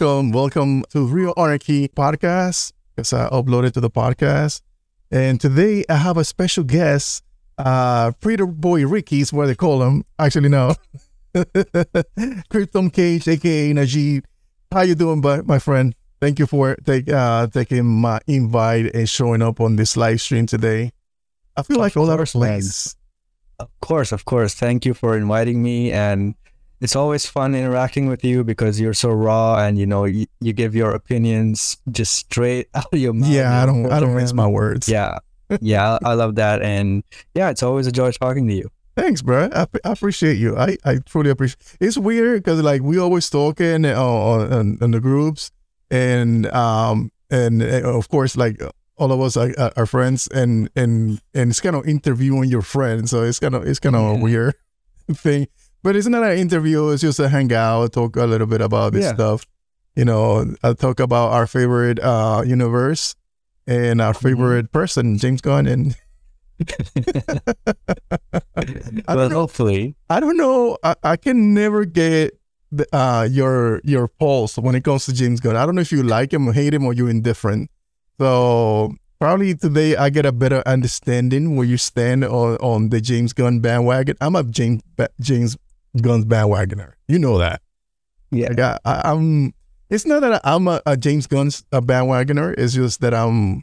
Welcome, welcome to Reel Anarchy podcast. It's uh, uploaded to the podcast. And today I have a special guest, uh, Pretty Boy is what they call him. Actually, no. Krypton Cage, aka Najib. How you doing, my friend? Thank you for take, uh, taking my invite and showing up on this live stream today. I feel Of like all our place. Of course, of course. Thank you for inviting me. And it's always fun interacting with you because you're so raw and you know you, you give your opinions just straight out of your mouth. Yeah, I don't, I don't mince my words. Yeah, yeah, I love that. And yeah, it's always a joy talking to you. Thanks, bro. I, I appreciate you. I, I truly appreciate. It's weird because like we always talking uh, on, on, the groups, and um and uh, of course like all of us are, are friends, and and and it's kind of interviewing your friends, so it's kind of it's kind of a weird thing. But it's not an interview. It's just a hangout, talk a little bit about this Yeah. stuff. You know, I'll talk about our favorite uh universe and our Mm-hmm. favorite person, James Gunn, and well, hopefully, I don't know. I, I can never get the, uh, your your pulse when it comes to James Gunn. I don't know if you like him or hate him or you're indifferent. So probably today I get a better understanding where you stand on, on the James Gunn bandwagon. I'm a James James Gunn's bandwagoner. You know that. yeah, Like I, I, I'm. It's not that I'm a, a James Gunn's a bandwagoner. It's just that I'm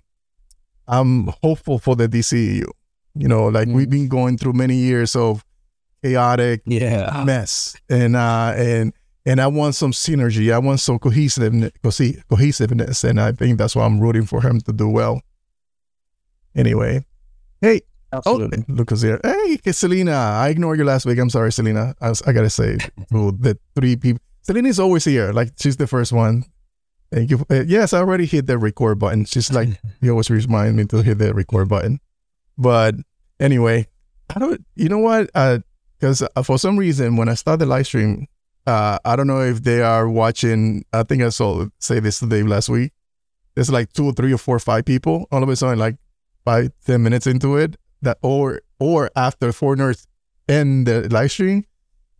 I'm hopeful for the DCU. You know, like we've been going through many years of chaotic yeah, mess and uh and and I want some synergy. I want some cohesiveness, cohesi- cohesiveness, and I think that's why I'm rooting for him to do well. Anyway, hey, absolutely. oh, Lucas here. Hey, Selena, I ignored you last week. I'm sorry, Selena. I, was, I gotta say, to the three people. Selena is always here. Like she's the first one. Thank you. Uh, yes, I already hit the record button. She's like, you always remind me to hit the record button. But anyway, I don't. You know what? Because uh, for some reason, when I start the live stream, uh, I don't know if they are watching. I think I saw say this to Dave last week. There's like two or three or four or five people. All of a sudden, like five ten minutes into it, that or or after foreigners end the live stream,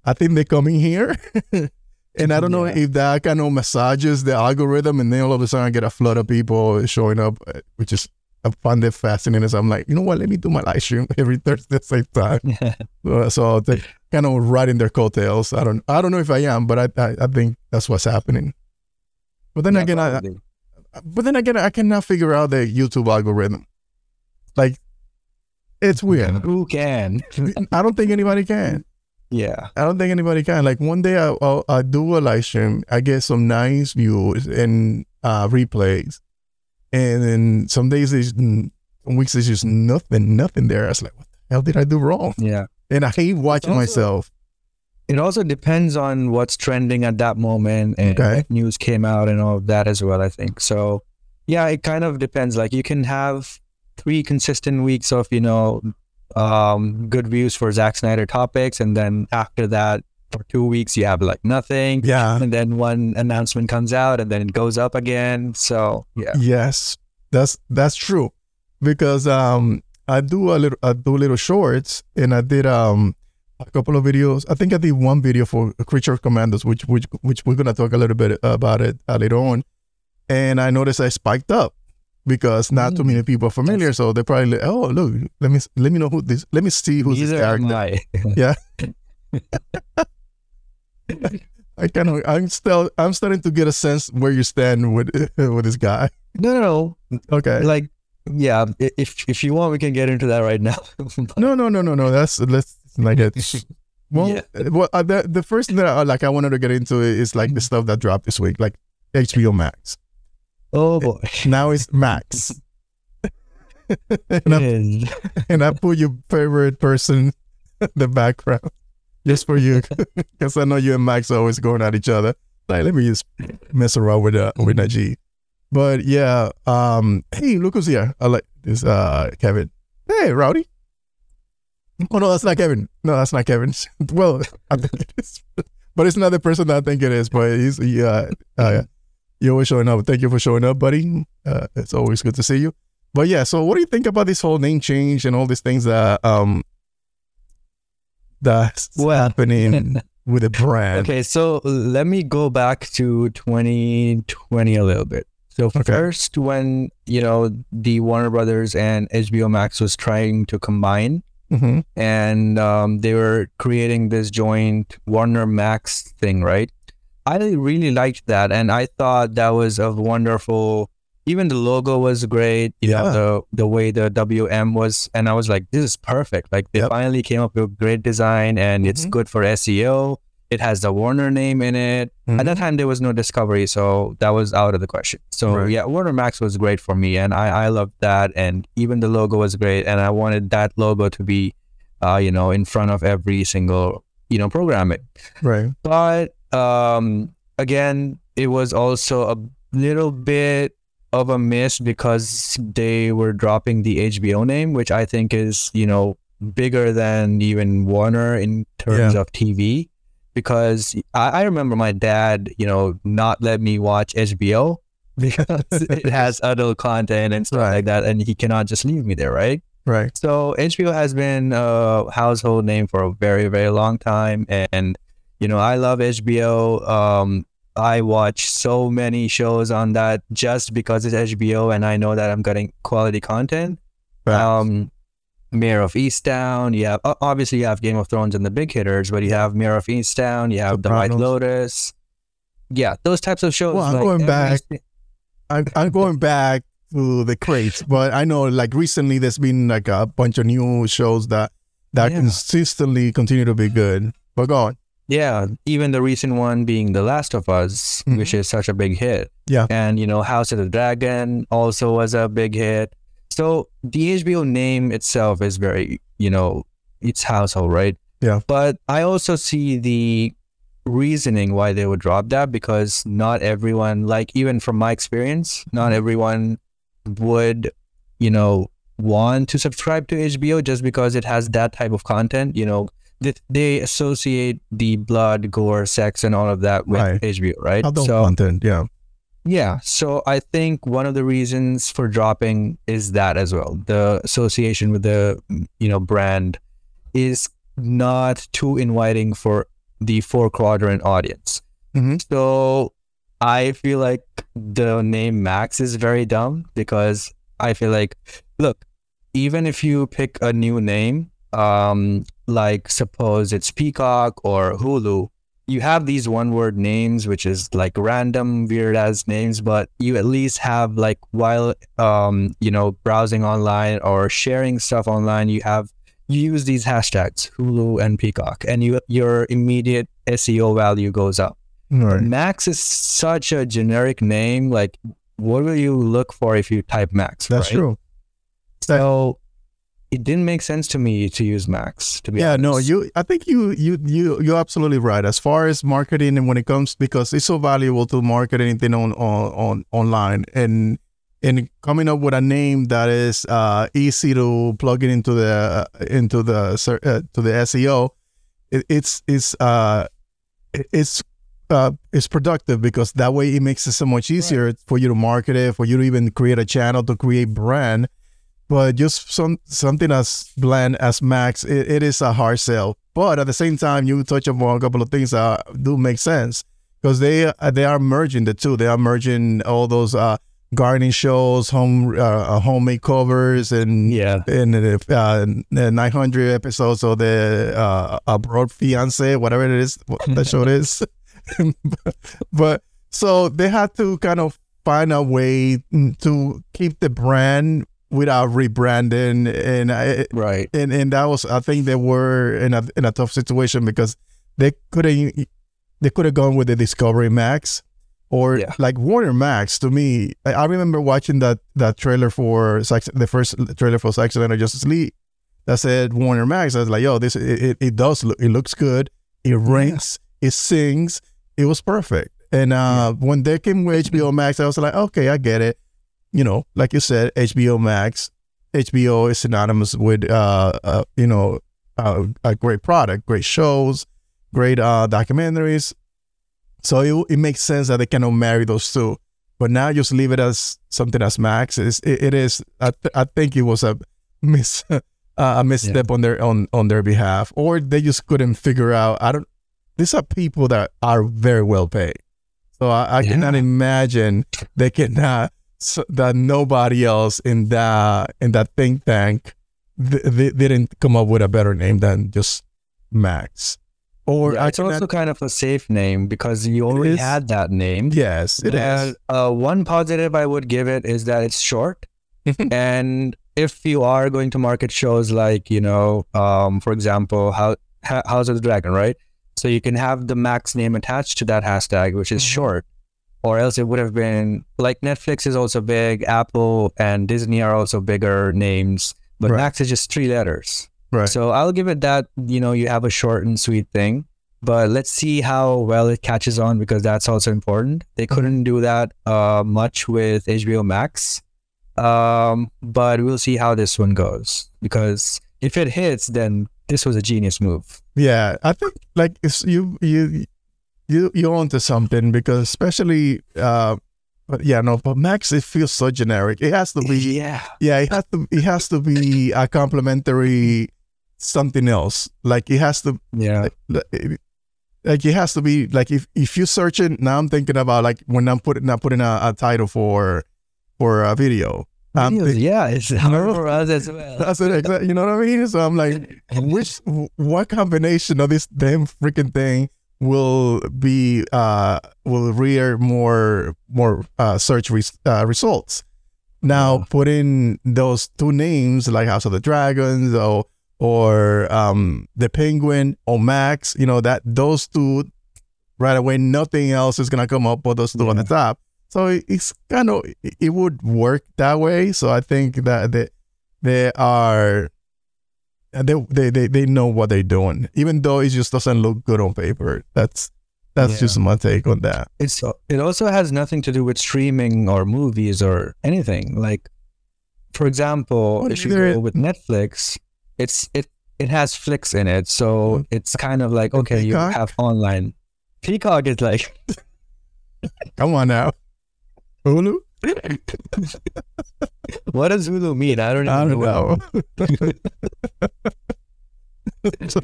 I think they come in here. And I don't know if that kind of massages the algorithm, and then all of a sudden I get a flood of people showing up, uh, which is I find it fascinating. So I'm like, you know what? Let me do my live stream every Thursday at the same time. Uh, so they kind of riding their coattails. I don't, I don't know if I am, but I, I, I think that's what's happening. But then Yeah, again, I, but then again, I cannot figure out the YouTube algorithm. Like, it's weird. Who can? I don't think anybody can. yeah, I don't think anybody can. Like one day I I'll, I do a live stream, I get some nice views and uh, replays, and then some days there's some weeks there's just nothing, nothing there. I was like, what the hell did I do wrong? yeah. And I hate watching Also- myself. It also depends on what's trending at that moment and Okay. news came out and all of that as well, I think. So, yeah, it kind of depends. Like, you can have three consistent weeks of, you know, um, good views for Zack Snyder topics. And then after that, for two weeks, you have like nothing. Yeah. And then one announcement comes out and then it goes up again. So, yeah. Yes, that's that's true, because um I do a little I do little shorts, and I did um a couple of videos. I think I did one video for Creature Commandos, which which which we're gonna talk a little bit about it uh, later on. And I noticed I spiked up because not too Mm. many people are familiar, so they probably like, oh look, let me let me know who this, let me see who's this Neither am character. Yeah. I kind of I'm still I'm starting to get a sense where you stand with with this guy. no, no, no. Okay. Like, yeah, if if you want, we can get into that right now. No, no, no, no, no. That's let's like it. Well, Yeah. well, uh, the the first thing that I, like I wanted to get into is like the stuff that dropped this week, like HBO Max. Oh boy. Now it's Max, and, I, and I put your favorite person in the background just for you, because I know you and Max are always going at each other. Like, let me just mess around with uh, with Najee. But yeah, um, hey, look who's here. I like this, uh, Kevin. Hey, Rowdy. Oh no, that's not Kevin. No, that's not Kevin. well, I think it is, but it's not the person that I think it is. But he's yeah, uh, you're always showing up. Thank you for showing up, buddy. Uh, it's always good to see you. But yeah, so what do you think about this whole name change and all these things that um that's Well, happening with a brand. Okay, so let me go back to 2020 a little bit. So Okay. first, when you know the Warner Brothers and HBO Max was trying to combine, hmm and um, they were creating this joint Warner Max thing, right? I really liked that, and I thought that was a wonderful. Even the logo was great. You know, Yeah. the the way the WM was, and I was like, this is perfect. Like they Yep. finally came up with a great design, and it's Mhm. good for SEO. It has the Warner name in it. At that time, there was no Discovery, so that was out of the question. So Right. yeah, Warner Max was great for me, and I I loved that, and even the logo was great, and I wanted that logo to be, uh, you know, in front of every single you know programming. Right. But um, again, it was also a little bit of a miss because they were dropping the HBO name, which I think is you know bigger than even Warner in terms of TV. Because I, I remember my dad, you know, not let me watch HBO because it has adult content and stuff Right. like that, and he cannot just leave me there, right? Right. So HBO has been a household name for a very, very long time, and you know I love HBO. Um, I watch so many shows on that just because it's HBO, and I know that I'm getting quality content. Facts. Um, Mare of Easttown. You have obviously you have Game of Thrones and the big hitters, but you have Mare of Easttown. You have The White Lotus. Yeah, those types of shows. Well, I'm like going back. si- I'm, I'm going back to the crates, but I know like recently there's been like a bunch of new shows that that Yeah. consistently continue to be good. But go on. Yeah, even the recent one being The Last of Us, Mhm. which is such a big hit. Yeah. And, you know, House of the Dragon also was a big hit. So the HBO name itself is very, you know, it's household, right? Yeah. But I also see the reasoning why they would drop that because not everyone, like even from my experience, not everyone would, you know, want to subscribe to HBO just because it has that type of content. You know, they, they associate the blood, gore, sex, and all of that with Right. HBO, right? Adult so content. Yeah. yeah, so I think one of the reasons for dropping is that as well. The association with the you know brand is not too inviting for the four quadrant audience. Mhm. So I feel like the name Max is very dumb because I feel like look, even if you pick a new name, um, like suppose it's Peacock or Hulu, you have these one word names, which is like random weird ass names, but you at least have like while um, you know, browsing online or sharing stuff online, you have you use these hashtags, Hulu and Peacock, and you your immediate SEO value goes up. Right. Max is such a generic name. Like, what will you look for if you type Max? That's right? true. So it didn't make sense to me to use Max. To be Yeah, no, you. I think you, you, you, you're absolutely right. As far as marketing and when it comes, because it's so valuable to market anything on on, on online and and coming up with a name that is uh, easy to plug it into the uh, into the uh, to the SEO. It, it's it's uh it- it's uh it's productive because that way it makes it so much easier for you to market it, for you to even create a channel to create brand but just some something as bland as Max, it, it is a hard sell. But at the same time, you touch upon a couple of things that do make sense because they uh, they are merging the two. They are merging all those uh, gardening shows, home uh, home makeovers, and yeah, and the, uh, 900 episodes of the uh, abroad fiance, whatever it is, that show is. but so they had to kind of find a way to keep the brand without rebranding, and I, right. and and that was I think they were in a in a tough situation because they couldn't they could have gone with the Discovery Max or Yeah. like Warner Max. To me, I, I remember watching that that trailer for Sex, the first trailer for Sex and Justice League that said Warner Max. I was like, yo, this it, it, it does look it looks good. It ranks, it sings. It was perfect. And uh, when they came with HBO Max, I was like, okay, I get it. You know, like you said, HBO Max, HBO is synonymous with uh, uh you know uh, a great product, great shows, great uh documentaries. So it, it makes sense that they cannot marry those two. But now just leave it as something as Max. It's, it, it is. I, th- I think it was a miss uh, a misstep on their on on their behalf, or they just couldn't figure out. I don't. these are people that are very well paid. So I, I Yeah. cannot imagine they cannot that nobody else in that in that think tank th- they didn't come up with a better name than just Max. Or Yeah, it's also kind of a safe name because you already had that name. yes, it And, Uh, one positive I would give it is that it's short. and if you are going to market shows like, you know, um, for example, how, House of the Dragon, right? So you can have the Max name attached to that hashtag, which is Mhm. short. Or else it would have been like Netflix is also big, Apple and Disney are also bigger names, but Right. Max is just three letters. Right. So I'll give it that, you know, you have a short and sweet thing. But let's see how well it catches on because that's also important. They Mm-hmm. couldn't do that uh, much with HBO Max. Um, but we'll see how this one goes. Because if it hits, then this was a genius move. Yeah, I think like you you you you're onto something because especially uh but yeah no but Max it feels so generic. It has to be Yeah. yeah it has to it has to be a complementary something else. Like it has to Yeah. like, like it has to be like if if you search it now I'm thinking about like when I'm putting not putting a, a title for for a video. I'm Videos, think- yeah, it's hard for us as well. That's it, exactly. You know what I mean? So I'm like, which, what combination of this damn freaking thing will be, uh, will rear more, more, uh, search res- uh, results? Now, Yeah. put in those two names like House of the Dragons or, or, um, the Penguin or Max, you know, that those two right away, nothing else is going to come up but those two on the top. So it's kind of it- it would work that way. So I think that they they are they they they, they know what they're doing, even though it just doesn't look good on paper. That's that's Yeah. just my take on that. It's it also has nothing to do with streaming or movies or anything. Like, for example, Well, if you go with Netflix, it's it it has flicks in it, so Mm. it's kind of like okay, you have online. Peacock is like Come on now, Hulu. what does Hulu mean? I don't even I don't know. know. so,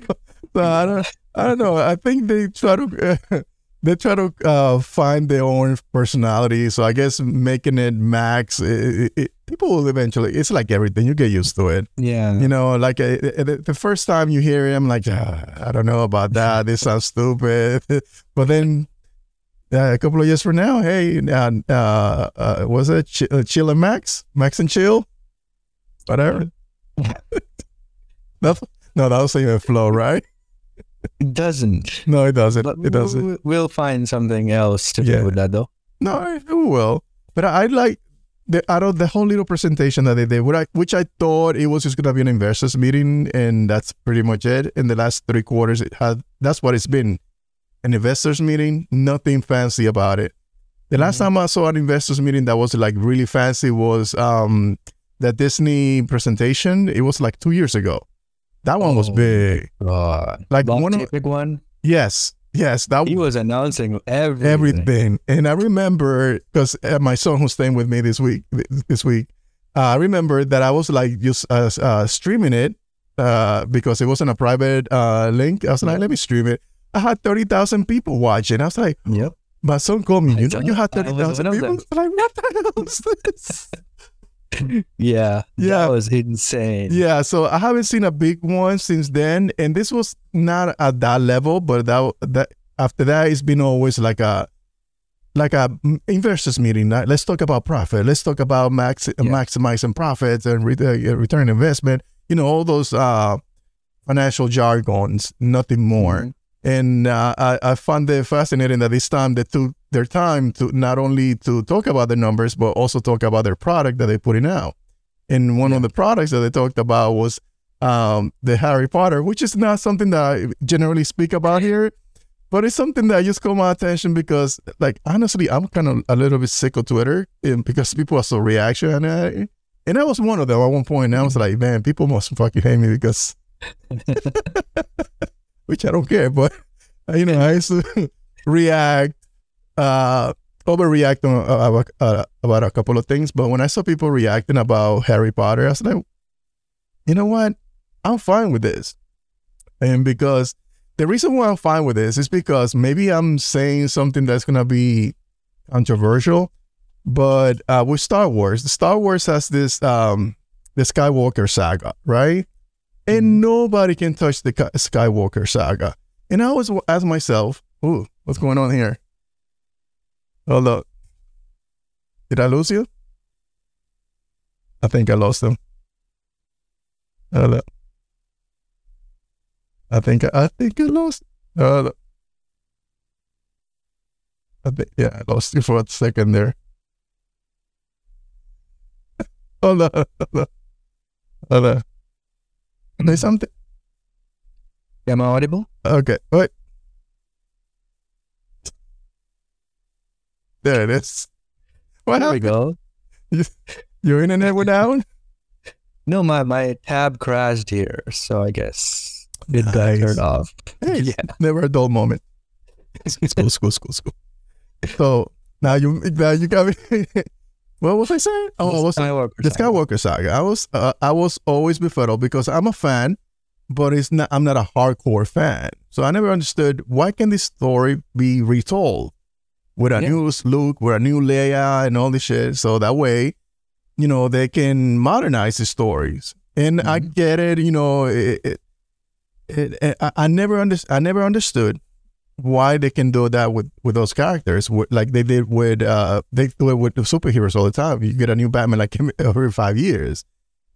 so I don't I don't know. I think they try to uh, they try to uh, find their own personality. So I guess making it Max, it, it, it, people will eventually. It's like everything. You get used to it. Yeah, You know, like uh, the, the first time you hear him, like "Ah, I don't know about that. This sounds stupid. but then uh, a couple of years from now, hey, uh, uh, uh, was it Ch- uh, Chill and Max, Max and Chill, whatever. No, that was even flow, right? it doesn't. No, it doesn't. But It doesn't. we'll, find something else to Yeah. do with that though. No, it will. But I like the out of the whole little presentation that they did, what I, which I thought it was just gonna be an investors meeting, and that's pretty much it. In the last three quarters, it had that's what it's been, an investors meeting. Nothing fancy about it. The last Mhm. time I saw an investors meeting that was like really fancy was um the Disney presentation. It was like two years ago. That one was Oh. big. God, Like one of Taping one. yes, yes, that He was announcing everything. everything. And I remember because uh, my son who's staying with me this week, this week, uh, I remember that I was like just uh, uh, streaming it uh, because it wasn't a private uh, link. I was like, let me stream it. I had thirty thousand people watching. I was like, Yep. my son called me. I You know, you had I was thirty thousand one of people. I was like, what the hell is this? Yeah. Yeah. That was insane. Yeah, so I haven't seen a big one since then, and this was not at that level, but that that after that, it's been always like a like a investors meeting. Like, Let's talk about profit. Let's talk about max maximizing profits and re- uh, return on investment. You know, all those uh, financial jargons, nothing more. Mhm. And uh, I, I found it fascinating that this time they took their time to not only to talk about the numbers, but also talk about their product that they're putting out. And one of the products that they talked about was um, the Harry Potter, which is not something that I generally speak about here, but it's something that just caught my attention because, like, honestly, I'm kind of a little bit sick of Twitter and because people are so reactionary. And I was one of them at one point. And I was like, man, people must fucking hate me because which I don't care, but you know, I used to react, uh, overreact on, uh, about, uh, a couple of things. But when I saw people reacting about Harry Potter, I was like, you know what? I'm fine with this. And because the reason why I'm fine with this is because maybe I'm saying something that's gonna be controversial, but uh, with Star Wars, Star Wars has this um the Skywalker saga, right? And mm-hmm. nobody can touch the Skywalker saga. And I always ask myself, "Ooh, what's going on here?" Oh, hold up. Did I lose you? I think I lost him. Oh, hold up. I think I, I think I lost. Oh, hold up. I think yeah, I lost you for a second there. Hold on, hold on, hold on. There's something. Am I audible? Okay, wait. There it is. What There we happened? go. Your internet went down? No, my, my tab crashed here, so I guess it got Nice. turned off. Hey, Yeah. never a dull moment. School, school, school, school. So now you now you got me. What was I saying? Oh, I was Skywalker the. Skywalker saga. I was uh, I was always befuddled because I'm a fan, but it's not. I'm not a hardcore fan. So I never understood why can this story be retold with a Yeah. new Luke, with a new Leia, and all this shit. So that way, you know, they can modernize the stories. And I Mhm. get it. You know, it, it, it, it- I, I never under, I never understood why they can do that with with those characters, like they did with uh they do it with the superheroes all the time. You get a new Batman like every five years,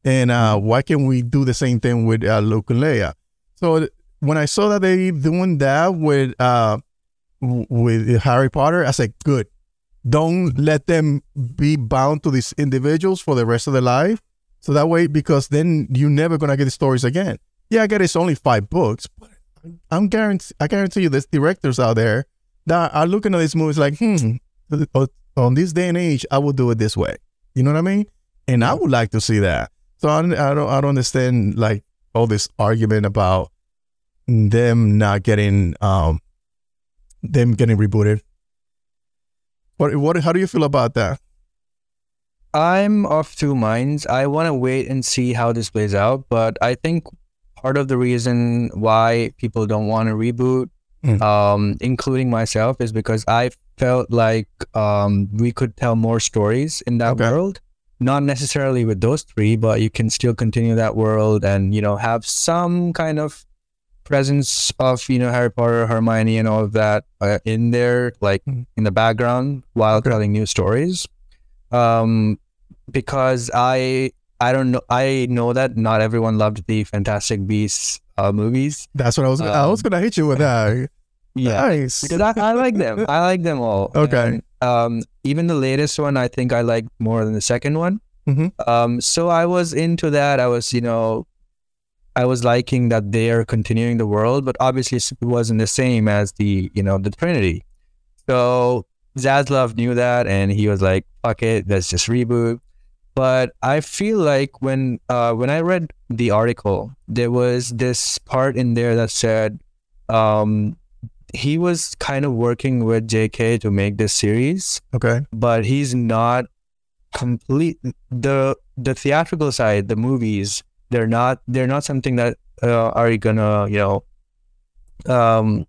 and uh why can't we do the same thing with uh, Luke and Leia? So when I saw that they doing that with uh with Harry Potter, I said, good. Don't let them be bound to these individuals for the rest of their life. So that way, because then you're never gonna get the stories again. Yeah, I get it's only five books, but I'm guarantee I guarantee you there's directors out there that are looking at these movies like, hmm, on this day and age, I will do it this way. You know what I mean? And I would like to see that. So I, don't- I don't I don't understand like all this argument about them not getting um them getting rebooted. What what how do you feel about that? I'm of two minds. I want to wait and see how this plays out, but I think part of the reason why people don't want to reboot, Mm. um, including myself, is because I felt like um, we could tell more stories in that Okay. world. Not necessarily with those three, but you can still continue that world and you know have some kind of presence of you know Harry Potter, Hermione, and all of that uh, in there, like Mhm. in the background while Okay. telling new stories. Um, because I I don't know I know that not everyone loved the Fantastic Beasts uh, movies. That's what I was I was Um, gonna hit you with that. Yeah, Nice. because I, I like them. I like them all. Okay. And, um, even the latest one, I think I like more than the second one. Mhm. Um, so I was into that. I was, you know, I was liking that they are continuing the world, but obviously it wasn't the same as the, you know, the Trinity. So Zaslav knew that, and he was like, "Fuck it, let's just reboot." But I feel like when uh, when I read the article, there was this part in there that said um, he was kind of working with JK to make this series, Okay. but he's not complete the the theatrical side, the movies. They're not they're not something that uh, are gonna you know um,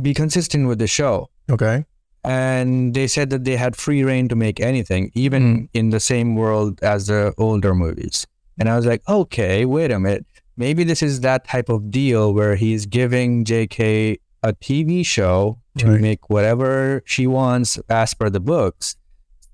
be consistent with the show. Okay. And they said that they had free reign to make anything, even Mm. in the same world as the older movies. And I was like, okay, wait a minute. Maybe this is that type of deal where he's giving JK a TV show to Right. make whatever she wants as per the books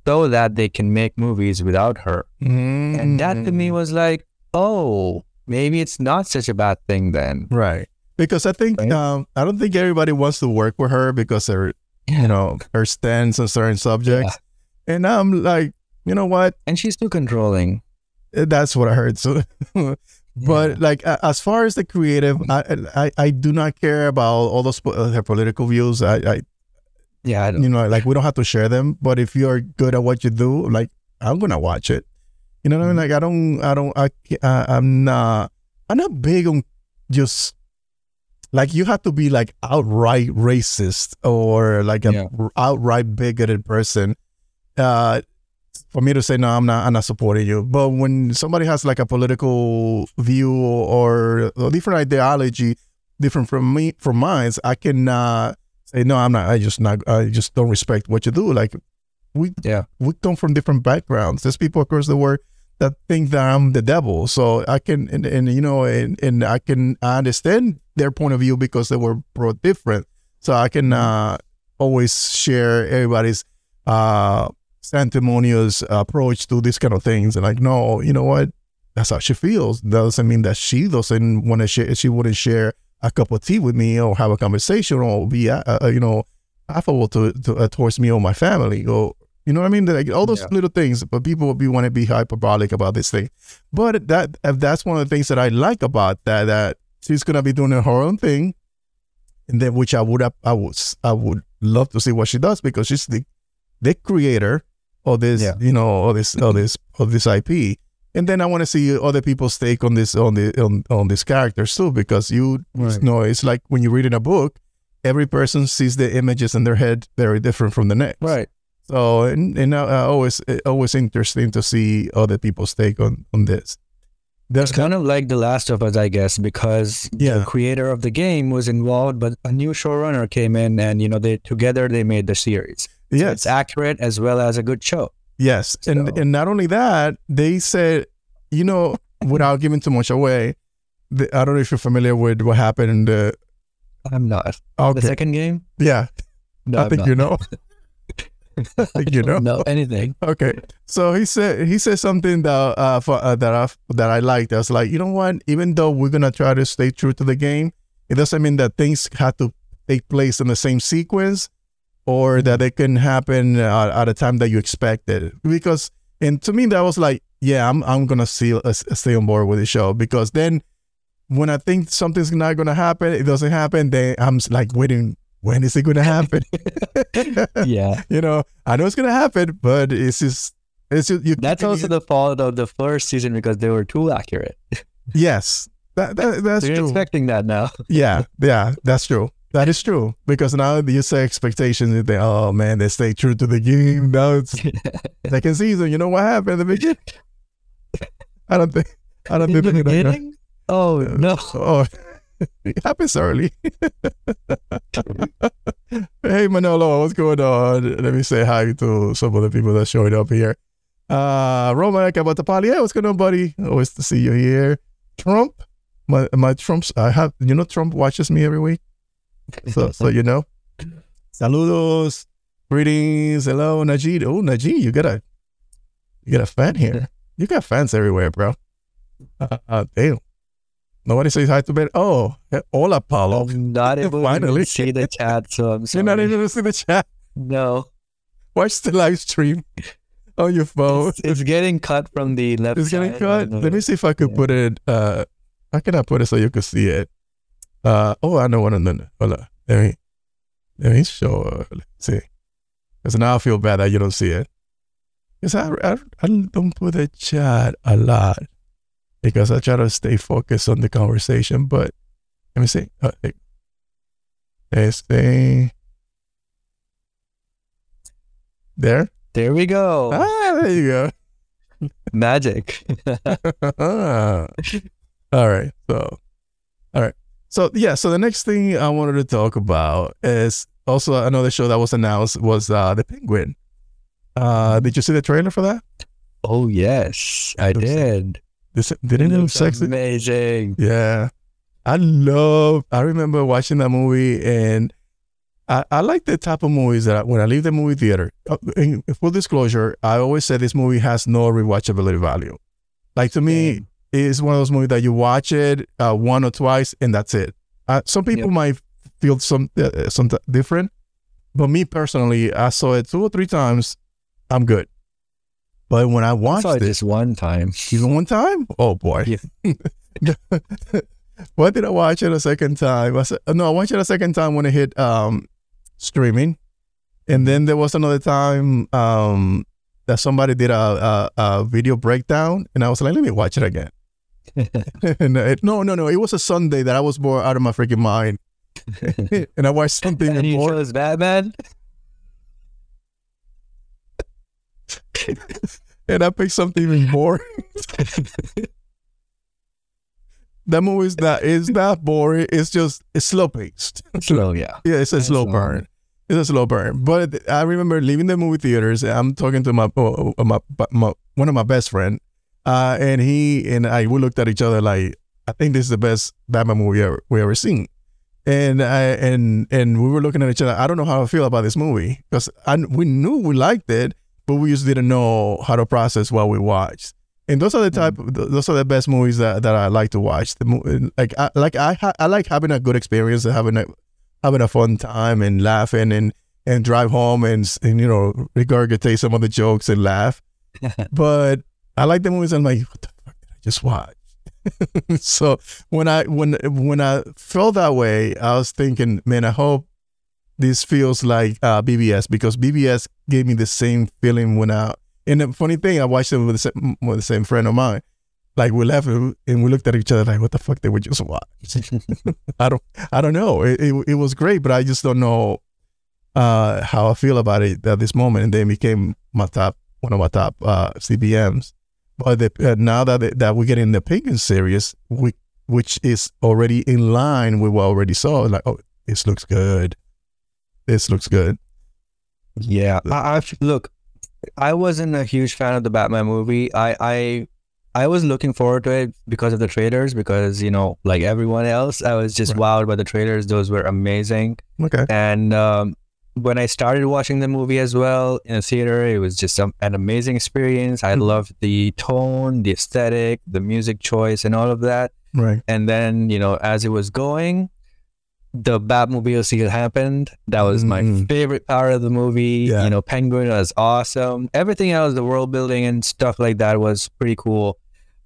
so that they can make movies without her. And that to Mm. me was like, oh, maybe it's not such a bad thing then. Right. Because I think Right. um, I don't think everybody wants to work with her because her you know her stance on certain subjects. And I'm like, you know what? And she's too controlling. Eh, That's what I heard. So, but like as far as the creative, I I, I do not care about all those uh, her political views. I, I yeah, I don't, you know like we don't have to share them. But if you're good at what you do, like I'm gonna watch it. You know what I mean? Like I don't I don't I uh, I'm not I'm not big on just like you have to be like outright racist or like an Yeah. outright bigoted person uh for me to say no i'm not i'm not supporting you but when somebody has like a political view or a different ideology different from me from mine, I can uh, say no, I'm not. I just not. I just don't respect what you do. Like we Yeah. we come from different backgrounds. There's people across the world that think that I'm the devil. So I can and, and you know and, and I can understand their point of view because they were brought different. So I can uh, always share everybody's uh, sanctimonious approach to these kind of things. And like, no, you know what? That's how she feels. That doesn't mean that she doesn't want to share. She wouldn't share a cup of tea with me or have a conversation or be, uh, uh, you know, affable to, to uh, towards me or my family or you know what I mean? Like all those Yeah. little things, but people will be want to be hyperbolic about this thing. But that if that's one of the things that I like about that that she's gonna be doing her own thing, and then which I would I would I would love to see what she does because she's the the creator of this Yeah. you know of this of this of this IP. And then I want to see other people's take on this on the on, on these characters too because you Right. know it's like when you read in a book, every person sees the images in their head very different from the next. Right. So and, and uh, uh, always uh, always interesting to see other people's take on on this. There's It's kind of like The Last of Us, I guess, because Yeah. the creator of the game was involved, but a new showrunner came in, and you know, they together they made the series. So yes, it's accurate as well as a good show. yes, and and not only that, they said, you know, without giving too much away, the, I don't know if you're familiar with what happened in the. I'm not. Okay, The second game? yeah, No, I I'm think not. you know. You know. Don't know anything. Okay, so he said he said something that uh, for, uh, that I that I liked. I was like, you know what? Even though we're gonna try to stay true to the game, it doesn't mean that things have to take place in the same sequence, or that they can happen uh, at a time that you expected. Because and to me, that was like, yeah, I'm I'm gonna see uh, stay on board with the show because then when I think something's not gonna happen, it doesn't happen. Then I'm like waiting. When is it gonna happen? yeah. you know, I know it's gonna happen, but it's just it's just you. That's also the fault of the first season because they were too accurate. yes. That, that that's So you're true. expecting that now. yeah, yeah, that's true. That is true because now you say expectations. You think, oh man, they stay true to the game. Now it's second season. You know what happened at the beginning? I don't think. I don't In think. the beginning? Oh no. Oh, it happens early. hey Manolo, what's going on? Let me say hi to some of the people that showed up here. Uh Roman Kabatapali, hey, what's going on, buddy? Always to see you here. Trump, my my Trump's I have you know Trump watches me every week. So so you know. Saludos. Greetings. Hello, Najid. Oh, Najid, you got a you got a fan here. You got fans everywhere, bro. Uh, uh, damn. Nobody says hi to Ben. Oh, hola, Paulo. I'm not able Finally. to see the chat, so I'm You're not even to see the chat. no. Watch the live stream on your phone. It's, it's getting cut from the left It's getting cut. Let me see if I could Yeah. put it. Uh, how can I put it so you can see it? Uh, oh, I know what I'm doing. Hold on. Let me, let me show. Let's see. Because now I feel bad that you don't see it. Because I, I, I don't put the chat a lot because I try to stay focused on the conversation. But let me see. Uh, este. There. There we go. Ah, there you go. Magic. all right. So, all right. So, yeah. So, the next thing I wanted to talk about is also another show that was announced was uh, The Penguin. Uh, did you see the trailer for that? oh yes, I did. This, didn't it look sexy? Amazing. Yeah. I love, I remember watching that movie and I, I like the type of movies that I, when I leave the movie theater, uh, in full disclosure, I always say this movie has no rewatchability value. Like to me, it's one of those movies that you watch it uh, one or twice and that's it. Uh, some people Yep. might feel some uh, something different, but me personally, I saw it two or three times. I'm good. But when I watched saw it just one time. even one time, oh boy. Yeah. Why did I watch it a second time? I said, no, I watched it a second time when it hit um, streaming, and then there was another time um, that somebody did a, a, a video breakdown, and I was like, let me watch it again. and it, no, no, no, it was a Sunday that I was bored out of my freaking mind, and I watched something and more. chose Batman. and I picked something even more. that movie is not is not boring. It's just it's slow paced. Slow, yeah. Yeah, it's a slow slow. burn. It's a slow burn. But I remember leaving the movie theaters. And I'm talking to my, uh, my, my one of my best friend, uh, and he and I we looked at each other like, I think this is the best Batman movie ever, we ever seen. And I and and we were looking at each other. I don't know how I feel about this movie because I we knew we liked it, but we just didn't know how to process what we watched. And those are the hmm. type, those are the best movies that, that I like to watch. The like I like I ha- I like having a good experience and having a having a fun time and laughing and and drive home and, and you know regurgitate some of the jokes and laugh. but I like the movies. I'm like, what the fuck did I just watch? so when I when when I felt that way, I was thinking, man, I hope this feels like uh, BvS because BvS gave me the same feeling when I. And the funny thing, I watched it with the same, with the same friend of mine. Like we left and we looked at each other like, what the fuck did we just watch? I don't I don't know. It, it it was great, but I just don't know uh, how I feel about it at this moment. And then became my top one of my top uh, CBMs. But the, uh, now that that we're getting the Penguin series, we, which is already in line with what already saw, like oh, this looks good. This looks good. Yeah, I, I look. I wasn't a huge fan of the Batman movie. I I I was looking forward to it because of the trailers. Because you know, like everyone else, I was just Right. wowed by the trailers. Those were amazing. Okay. And um, when I started watching the movie as well in a theater, it was just some, an amazing experience. I Mhm. loved the tone, the aesthetic, the music choice, and all of that. Right. And then, you know, as it was going, the Batmobile scene happened. That was my Mhm. favorite part of the movie. Yeah. You know, Penguin was awesome. Everything else, the world building and stuff like that was pretty cool.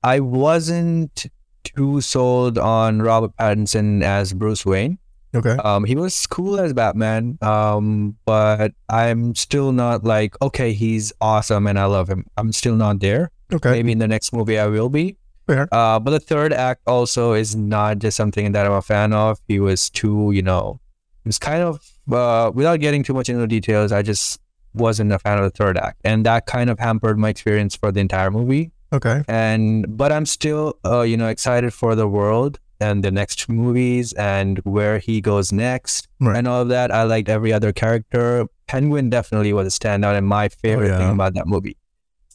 I wasn't too sold on Robert Pattinson as Bruce Wayne. Okay. Um, he was cool as Batman, um, but I'm still not like, okay, he's awesome and I love him. I'm still not there. Okay. Maybe in the next movie I will be. Fair. Uh, but the third act also is not just something that I'm a fan of. He was too, you know, it was kind of, uh, without getting too much into the details, I just wasn't a fan of the third act. And that kind of hampered my experience for the entire movie. Okay. And, but I'm still, uh, you know, excited for the world and the next movies and where he goes next Right. and all of that. I liked every other character. Penguin definitely was a standout and my favorite yeah. thing about that movie.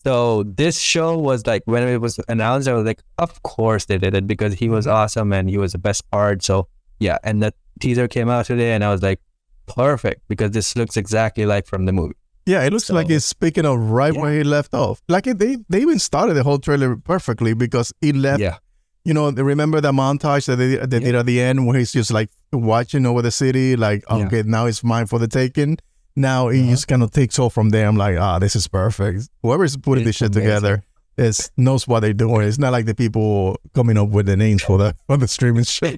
So this show was like when it was announced, I was like, of course they did it because he was mm-hmm. awesome and he was the best part. So yeah, and the teaser came out today and I was like, perfect because this looks exactly like from the movie. Yeah, it looks like So- it's picking up right Yeah. where he left off. Like it, they they even started the whole trailer perfectly because it left. Yeah, You know, they remember the montage that they, they did at the end where he's just like watching over the city, like Yeah. okay, now it's mine for the taking. Now he Uh-huh. just kind of takes off from there. I'm like, ah, this is perfect. Whoever's putting this shit amazing. together is knows what they're doing. It's not like the people coming up with the names for the for the streaming show.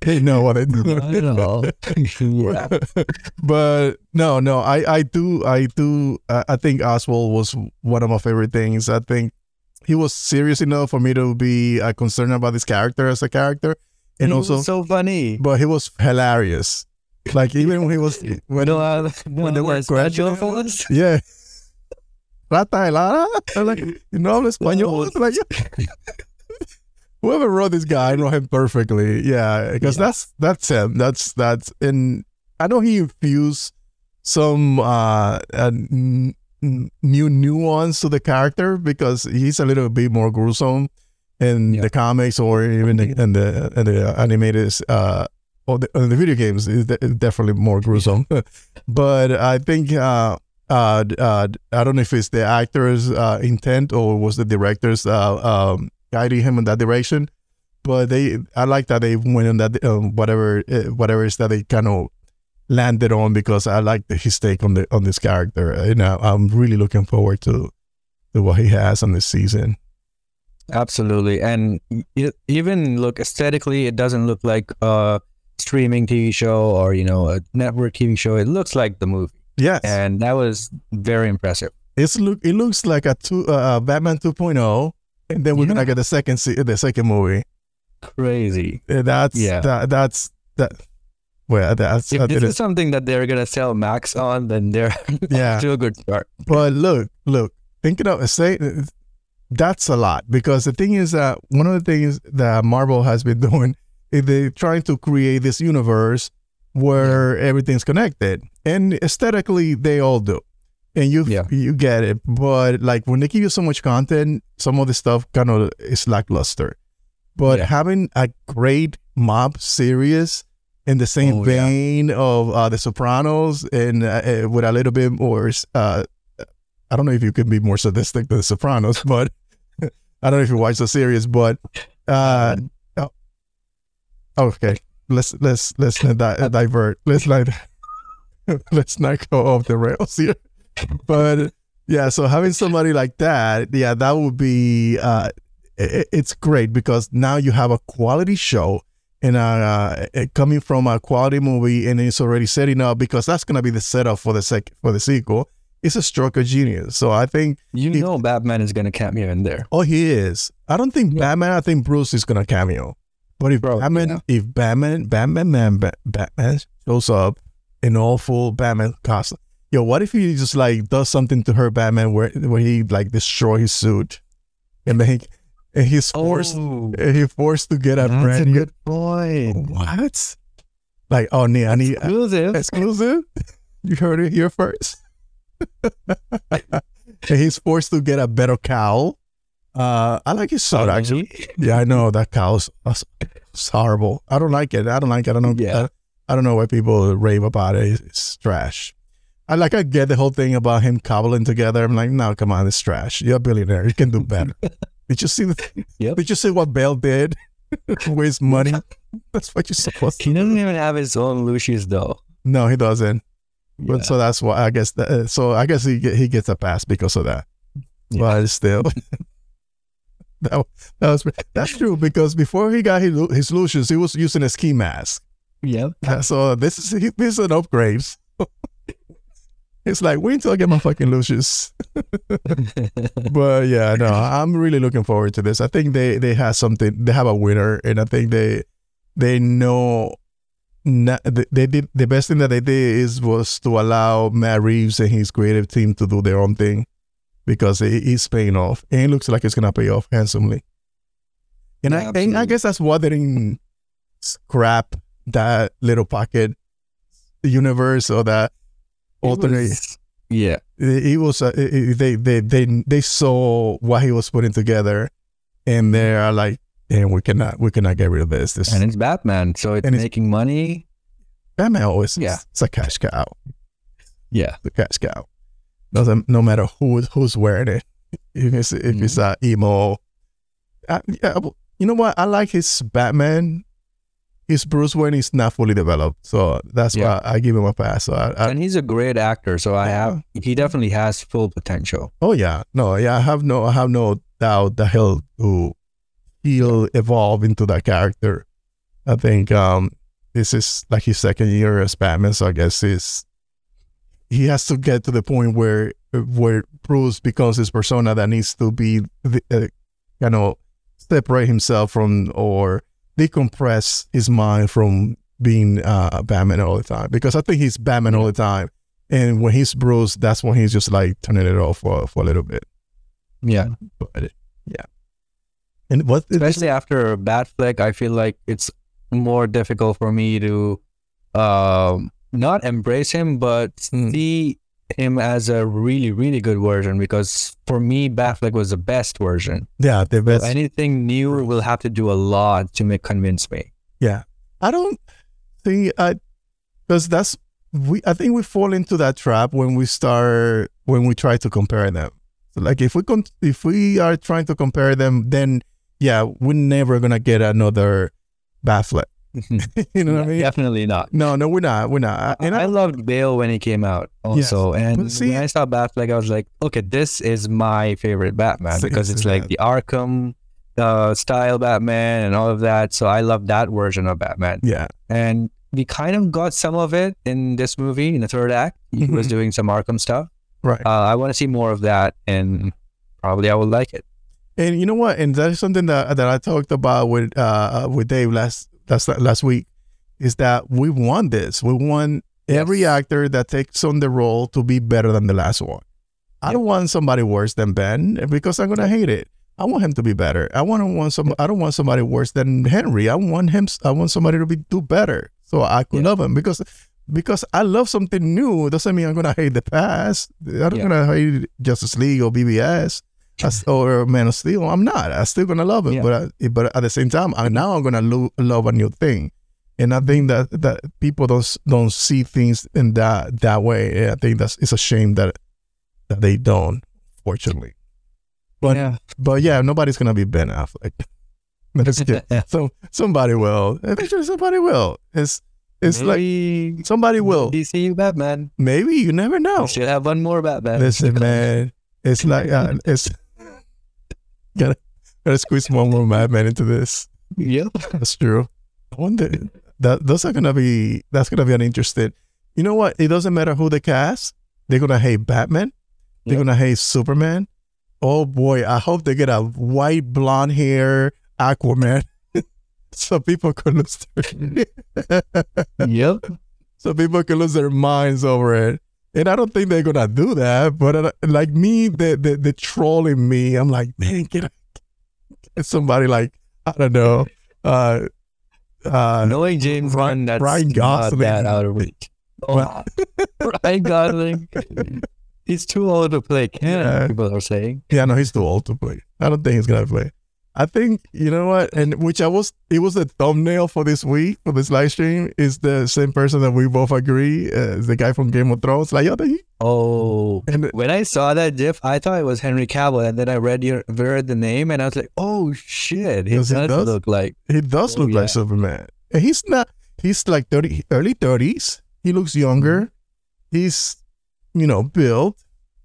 they know what they're doing. I know. yeah. but no, no, I, I do, I do, I, think Oswald was one of my favorite things. I think he was serious enough for me to be uh, concerned about this character as a character, and He was also, so funny. but he was hilarious. Like even when he was when no, uh, no, when they were graduating. for us. yeah. Rata helada. I'm like, you know, español. No. Like, whoever wrote this guy, I know him perfectly. Yeah, because Yeah. that's that's him. That's that's and I know he infused some uh, uh n- n- new nuance to the character because he's a little bit more gruesome in Yeah. the comics or even the, in the in the animated uh or the, in the video games is definitely more gruesome. but I think uh uh, uh, I don't know if it's the actor's uh, intent or was the director's uh, um, guiding him in that direction. But they, I like that they went in that um, whatever uh, whatever is that they kind of landed on because I like the, his take on the on this character, and uh, I'm really looking forward to to what he has on this season. Absolutely, and e- even look aesthetically, it doesn't look like a streaming TV show or you know a network TV show. It looks like the movie, Yes, and that was very impressive. it's look it looks like a two uh, Batman 2.0, and then we're gonna get the second se- the second movie. Crazy. Uh, That's Yeah. that, that's that. Well, that's If that this is something that they're gonna sell Max on, then they're Yeah. to a good start. But look, look, thinking of say that's a lot because the thing is that one of the things that Marvel has been doing they're trying to create this universe where everything's connected, and aesthetically they all do, and you Yeah. you get it. But like when they give you so much content, some of the stuff kind of is lackluster. But Yeah. having a great mob series in the same Oh, yeah. vein of uh, The Sopranos and uh, uh, with a little bit more, uh, I don't know if you can be more sadistic than The Sopranos, but I don't know if you watch the series, but uh, okay, let's let's let's not di- divert. Let's not let's not go off the rails here. But yeah, so having somebody like that, yeah, that would be uh, i it's great because now you have a quality show and uh, uh, coming from a quality movie, and it's already setting up because that's gonna be the setup for the sec for the sequel. It's a stroke of genius. So I think You If- know, Batman is gonna cameo in there. Oh, he is. I don't think Yeah. Batman. I think Bruce is gonna cameo. But if Bro, Batman, yeah. if Batman, Batman, man, Ba- Batman shows up in all full Batman costume, yo, what if he just like does something to her Batman where where he like destroy his suit, and then he, and he's forced Oh, and he forced to get a that's a brand new good point. what? Like oh, nee, I need Exclusive. exclusive. You heard it here first. and he's forced to get a better cowl. Uh, I like his suit actually. Yeah, I know that cow's that's- it's horrible. I don't like it. I don't like it. I don't know. Yeah. I, I don't know why people rave about it. It's, it's trash. I like. I get the whole thing about him cobbling together. I'm like, no, come on, it's trash. You're a billionaire. You can do better. did you see the? Yep. Did you see what Bell did his money? That's what you're supposed to. Do. He doesn't even have his own Lucius though. No, he doesn't. Yeah. But so that's why I guess. That, uh, so I guess he he gets a pass because of that. Yeah. But still, that, that was that's true because before he got his, his Lucius, he was using a ski mask. Yeah. So this is he- this is an upgrade. it's like wait until I get my fucking Lucius. but yeah, no, I'm really looking forward to this. I think they they have something. They have a winner, and I think they they know. Not, they did the best thing that they did is was to allow Matt Reeves and his creative team to do their own thing because it is paying off and it looks like it's gonna pay off handsomely. And Yeah, I and I guess that's why they didn't scrap that little pocket universe or that It alternate was- yeah. it, it was uh, it, they they they they saw what he was putting together and they are like and we cannot we cannot get rid of this this And it's Batman, so it's- making money. batman always Yeah. it's a cash cow Yeah. the cash cow doesn't no matter who who's wearing it if it's if it's a emo. I, yeah, you know what? I like his batman. His bruce wayne is not fully developed so that's Yeah. why i give him a pass. So I, I, and he's a great actor, so I have he definitely has full potential. Oh yeah, no, yeah, I have no, I have no doubt that he'll who he'll evolve into that character. I think um this is like his second year as Batman, so I guess he's he has to get to the point where where Bruce becomes his persona that needs to be uh, you know separate himself from or decompress his mind from being uh Batman all the time because I think he's Batman all the time. And when he's Bruce, that's when he's just like turning it off for, for a little bit. Yeah. But yeah. And what Especially after a bad flick, I feel like it's more difficult for me to um not embrace him, but Mm. see him as a really, really good version because for me, Batfleck was the best version. yeah, the best. Anything new will have to do a lot to make convince me. yeah. I don't think I because that's we I think we fall into that trap when we start when we try to compare them. So like if we con- if we are trying to compare them, then yeah, we're never gonna get another Batfleck. you know what I mean? Definitely not. No, no, we're not. We're not. And I, I, loved Bale when he came out also. And see- when I saw Batfleck, I was like, okay, this is my favorite Batman because it's like the Arkham uh, style Batman and all of that. So I love that version of Batman. yeah, And we kind of got some of it in this movie in the third act. He was Mhm. doing some Arkham stuff. right. Uh, I want to see more of that and probably I would like it. And you know what? And that is something that that I talked about with uh with Dave last last last week is that we want this. We want every actor that takes on the role to be better than the last one. I Yep. don't want somebody worse than Ben eh, because I'm gonna hate it. I want him to be better. I want to want some. I don't want somebody worse than Henry. I want him. I want somebody to be do better, so I could Yeah. love him because because I love something new doesn't mean I'm gonna hate the past. I'm not Yeah. gonna hate Justice League or BvS or Man of Steel. I'm not. I'm still gonna love it, Yeah. but I, but at the same time, I, now I'm gonna lo- love a new thing, and I think that that people don't don't see things in that that way. I think that's it's a shame that that they don't. Fortunately, But- yeah. but yeah, nobody's gonna be Ben Affleck. That's good. So somebody will. Eventually, somebody will. It's it's like somebody will. DCU Batman. Maybe you never know. We should have one more Batman. Listen, man, it's like uh, it's gotta gotta squeeze one more Madman into this. Yep. That's true. I wonder that those are gonna be that's gonna be an interesting. You know what? It doesn't matter who they cast. They're gonna hate Batman. They're Yep. gonna hate Superman. Oh boy, I hope they get a white blonde hair Aquaman, so people can lose their yep. so people can lose their minds over it. And I don't think they're gonna do that. But uh, like me, the the, the trolling me, I'm like, man, get, get somebody like I don't know, uh, uh, Knowing James Ryan- that's Ryan not Gosling. that out of reach. Oh, Ryan Gosling. He's too old to play Ken, Yeah. people are saying. Yeah, no, he's too old to play. I don't think he's gonna play. I think you know what, and which I was. It was the thumbnail for this week for this live stream. Is the same person that we both agree, uh, is the guy from Game of Thrones. Like, Oh, and when I saw that GIF, I thought it was Henry Cavill, and then I read your read the name, and I was like, "Oh shit, he does, does. look like." he does Oh, look yeah. like Superman. And he's not. He's like thirty, early thirties. He looks younger. He's, you know, built.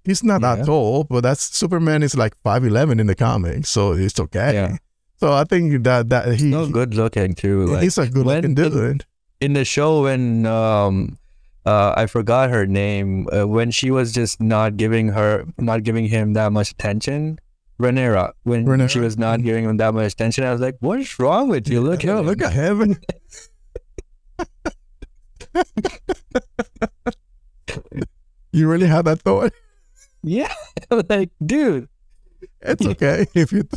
He's not Yeah. that tall, but that's Superman is like five eleven in the comics, so it's okay. Yeah. So I think that that he, No good looking too. Like, he's a good looking dude. in the show when um uh I forgot her name uh, when she was just not giving her not giving him that much attention. Rhaenyra, when she was not giving him that much attention, I was like, "What is wrong with you? Look Yeah, at him. look at him. you really had that thought? Yeah, like, dude, It's okay if you.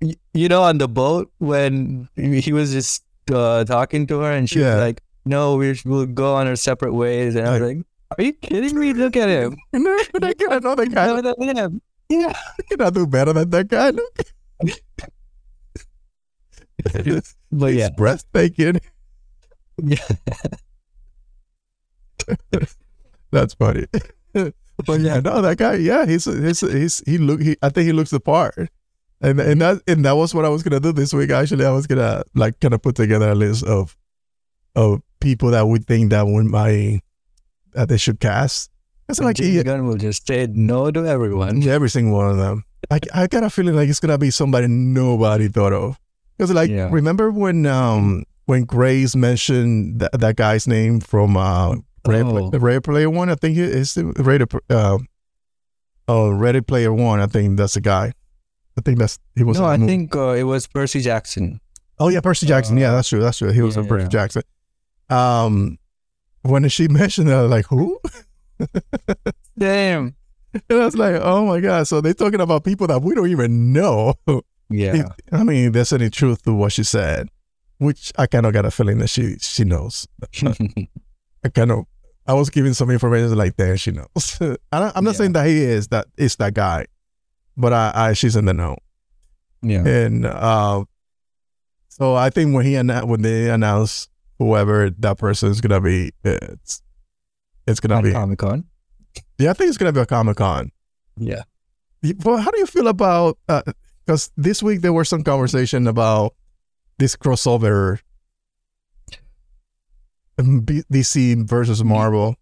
y- you know, on the boat when he was just uh, talking to her, and she Yeah. was like, "No, we will go on our separate ways," and I was like, "Are you kidding me? Look at him. No, I know that guy. Look at him. Yeah." I cannot do better than that guy. Look. But He's yeah, breathtaking. yeah. That's funny. But yeah, no, that guy, yeah, he's he's he's he look he I think he looks the part. And and that and that was what I was gonna do this week. Actually, I was gonna like kind of put together a list of of people that we think that would my that they should cast. It's like James yeah, Gunn will just say no to everyone. every single one of them. I I got a feeling like it's gonna be somebody nobody thought of. Because like Yeah. remember when um when Grace mentioned that, that guy's name from uh Ready, Oh. Ready Player One? I think it is Ready uh, oh Ready Player One. I think that's the guy. I think that's he was. No, I movie. think uh, it was Percy Jackson. Oh yeah, Percy Jackson. yeah, that's true. That's true. He was yeah, Percy yeah. Jackson. Um, when she mentioned that, I was like who? Damn. And I was like, oh my god. So they're talking about people that we don't even know. Yeah. I mean, there's any truth to what she said, which I kind of got a feeling that she she knows. I kind of I was giving some information like, there she knows. I I'm not Yeah. saying that he is that is that guy, but I, I she's in the know. yeah. And uh, so I think when he annou- when they announce whoever that person is gonna be, it's it's gonna At be Comic Con. yeah. I think it's gonna be a Comic Con. Yeah. Well, how do you feel about? Uh because this week there was some conversation about this crossover, DC versus Marvel.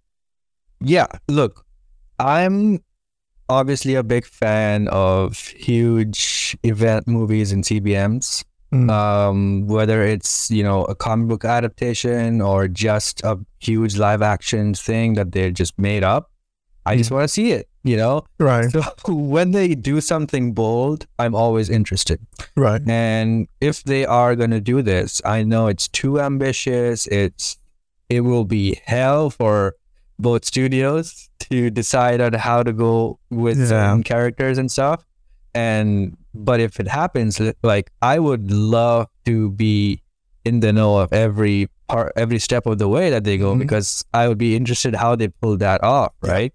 Yeah. Look, I'm obviously a big fan of huge event movies and CBMs. Mm. Um, whether it's you know a comic book adaptation or just a huge live action thing that they just made up, I just want to see it. You know, Right, so when they do something bold, I'm always interested. right, And if they are going to do this, I know it's too ambitious. It's it will be hell for both studios to decide on how to go with Yeah. certain characters and stuff. And but if it happens, like I would love to be in the know of every part, every step of the way that they go, Mhm. because I would be interested how they pull that off, Yeah. right?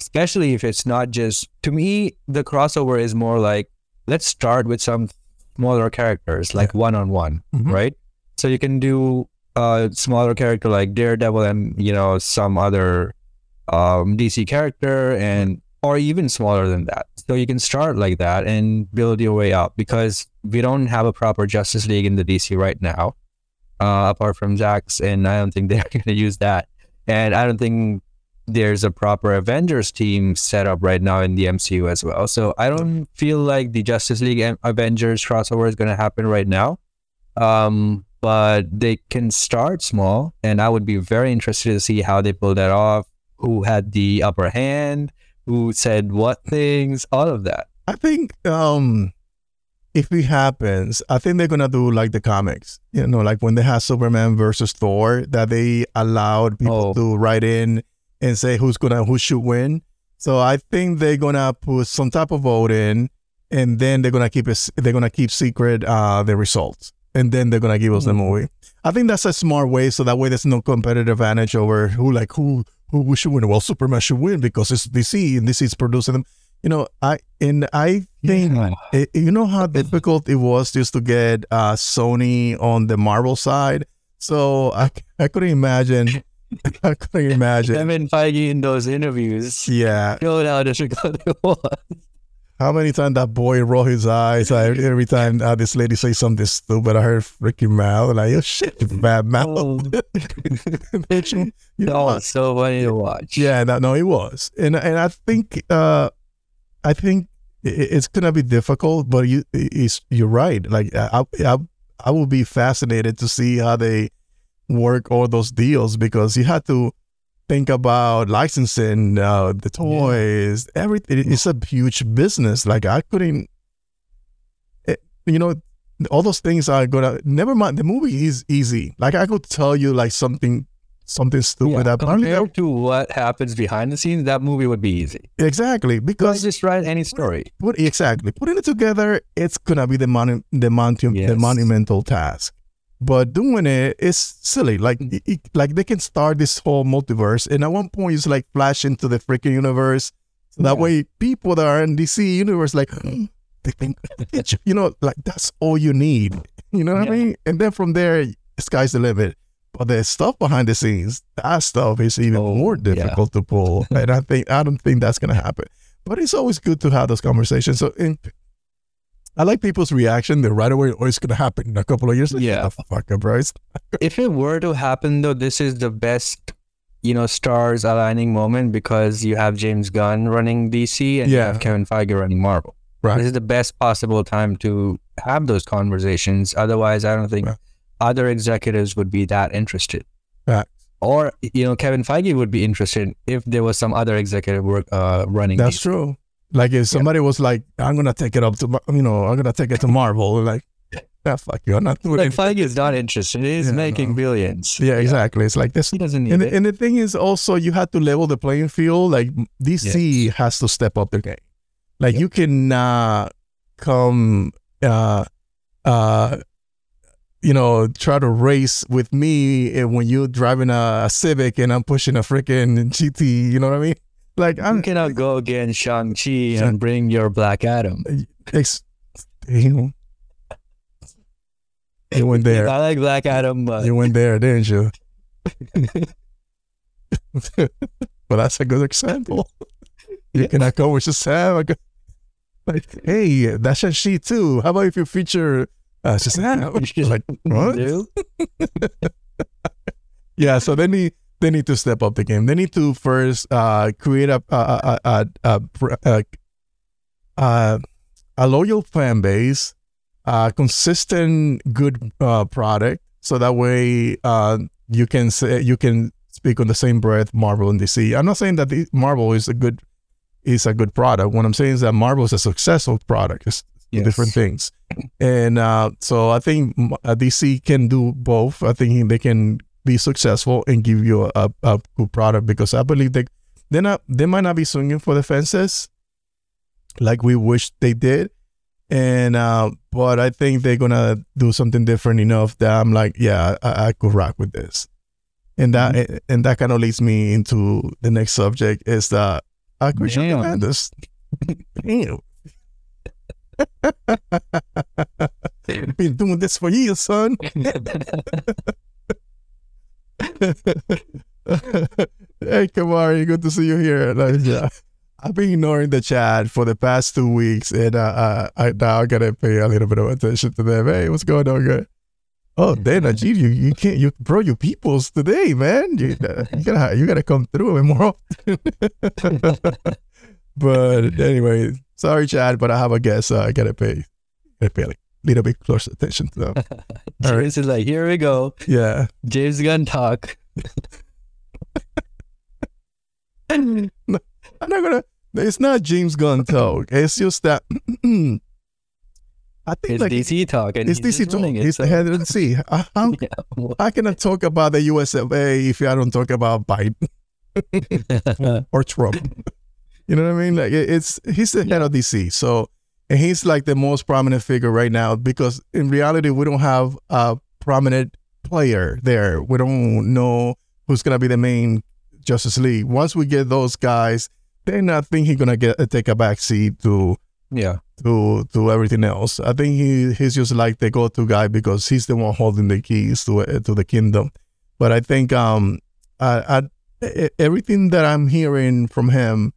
Especially if it's not just to me, the crossover is more like let's start with some smaller characters, like one on one, right? So you can do a smaller character like Daredevil and you know some other um, DC character and or even smaller than that. So you can start like that and build your way up because we don't have a proper Justice League in the DC right now, uh, apart from Zack's, and I don't think they're going to use that. And I don't think there's a proper Avengers team set up right now in the MCU as well. So I don't feel like the Justice League Avengers crossover is going to happen right now. Um, but they can start small, and I would be very interested to see how they pull that off. Who had the upper hand? Who said what things? All of that. I think um if it happens, I think they're gonna do like the comics. You know, like when they had Superman versus Thor, that they allowed people Oh. to write in and say who's gonna who should win. So I think they're gonna put some type of vote in, and then they're gonna keep it. They're gonna keep secret uh, the results, and then they're gonna give us the Hmm. movie. I think that's a smart way, so that way there's no competitive advantage over who like who who should win. Well, Superman should win because it's DC and DC is producing them. You know, I and I think it, you know how difficult it was just to get uh, Sony on the Marvel side. So I, I couldn't imagine. I couldn't imagine. Kevin Feige in those interviews Yeah, showed how difficult it was. How many times that boy roll his eyes I, every time uh, this lady say something stupid. I heard freaking mouth like, "Oh shit, bad mouth." Oh. Bitch, you That know, was so funny to watch. Yeah, that, no, it was, and and I think uh, I think i- it's gonna be difficult, but you it's, you're right. Like I, I I will be fascinated to see how they work all those deals because you had to think about licensing uh, the toys, everything. It's a huge business. Like I couldn't, it, you know. All those things are gonna. Never mind. The movie is easy. Like I could tell you, like something, something stupid. Yeah, compared to what happens behind the scenes, that movie would be easy. Exactly, Because just write any story. put exactly putting it together, it's gonna be the mon- the, monu- the monumental task. But doing it is silly. Like Mm. it, it- like they can start this whole multiverse, and at one point it's like flash into the freaking universe. So that Yeah. way, people that are in DC universe like they think you know like that's all you need. You know what I mean? And then from there, sky's the limit. But the stuff behind the scenes, that stuff is even Oh, more yeah. difficult to pull. and I think I don't think that's gonna happen. But it's always good to have those conversations. So in, I like people's reaction. They're right away, oh, it's gonna happen in a couple of years. Yeah. "Shut the fuck up, bro. If it were to happen though, this is the best, you know, stars aligning moment because you have James Gunn running DC and you have Kevin Feige running Marvel. Right. This is the best possible time to have those conversations. Otherwise, I don't think Right. other executives would be that interested. Facts. Or you know, Kevin Feige would be interested if there was some other executive work uh, running. That's DC. true. Like if somebody was like, I'm gonna take it up to, you know, I'm gonna take it to Marvel. Like, yeah, fuck you. I'm not doing Like it. Feige is not interested. He's Yeah, making no. billions. Yeah, exactly. It's like this. He doesn't need And, it. and the thing is also you have to level the playing field. Like DC has to step up their game. Like Yep. you cannot come uh uh you know try to race with me eh, when you're driving a, a Civic and I'm pushing a freaking GT, you know what I mean? Like I'm cannot go against Shang Chi and bring your Black Adam. ex- you, you went there. I like Black Adam, but You went there, didn't you? well, that's a good example. You Yeah. cannot go with Shazam. Go- Like, hey, that's a she too. How about if you feature uh, Shazam? like, what? Yeah, so then need they need to step up the game. They need to first uh, create a a, a, a, a, a, a, loyal fan base, a consistent good uh, product, so that way uh, you can say you can speak on the same breath Marvel and DC. I'm not saying that the, Marvel is a good is a good product. What I'm saying is that Marvel is a successful product. It's Yes. different things, and uh, so I think uh, DC can do both. I think they can be successful and give you a, a, a good product because I believe they they're not they might not be swinging for the fences like we wish they did, And uh, but I think they're gonna do something different enough that I'm like, yeah, I, I could rock with this. And that Mm-hmm. and that kind of leads me into the next subject is that Christian Damn. Commandos. Damn. Been doing this for years, son. hey, Kamari, good to see you here. Like, yeah. I've been ignoring the chat for the past two weeks, and uh, uh, I now gotta pay a little bit of attention to them. Hey, what's going on, good? Oh, then Ajit, you you can't you bro, you peoples today, man. You, uh, you gotta you gotta come through more often. but anyway, sorry, Chad, but I have a guest. So I gotta pay gotta pay a little bit closer attention to them. All right. James is like, here we go. Yeah. James Gunn talk. I'm not gonna. It's not James Gunn talk. It's just that. I think It's like DC talk, and it's DC talk. it, It's so- the head of the sea. I, how, Yeah, I cannot talk about the US of A if I don't talk about Biden or Trump. you know what I mean? Like it's he's the head of DC, so and he's like the most prominent figure right now because in reality we don't have a prominent player there. We don't know who's gonna be the main Justice League. Once we get those guys, then I think he's gonna get take a back seat to yeah, to to everything else. I think he he's just like the go-to guy because he's the one holding the keys to to the kingdom. But I think um I, I everything that I'm hearing from him,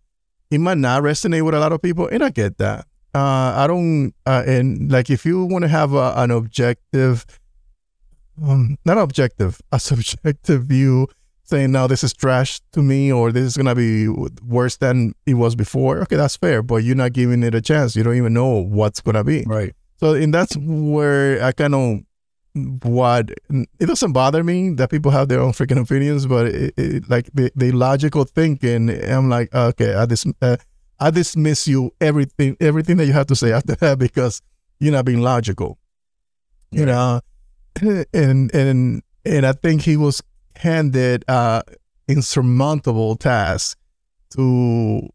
it might not resonate with a lot of people, and I get that. Uh, I don't uh, and like if you want to have a, an objective, um, not objective, a subjective view saying now this is trash to me or this is gonna be worse than it was before. Okay, that's fair, but you're not giving it a chance. You don't even know what's gonna be. right. So, and that's where I kind of what it doesn't bother me that people have their own freaking opinions, but it, it, like the, the logical thinking, I'm like, okay, I dis, uh, I dismiss you everything everything that you have to say after that because you're not being logical, you know, and and and I think he was handed uh insurmountable task to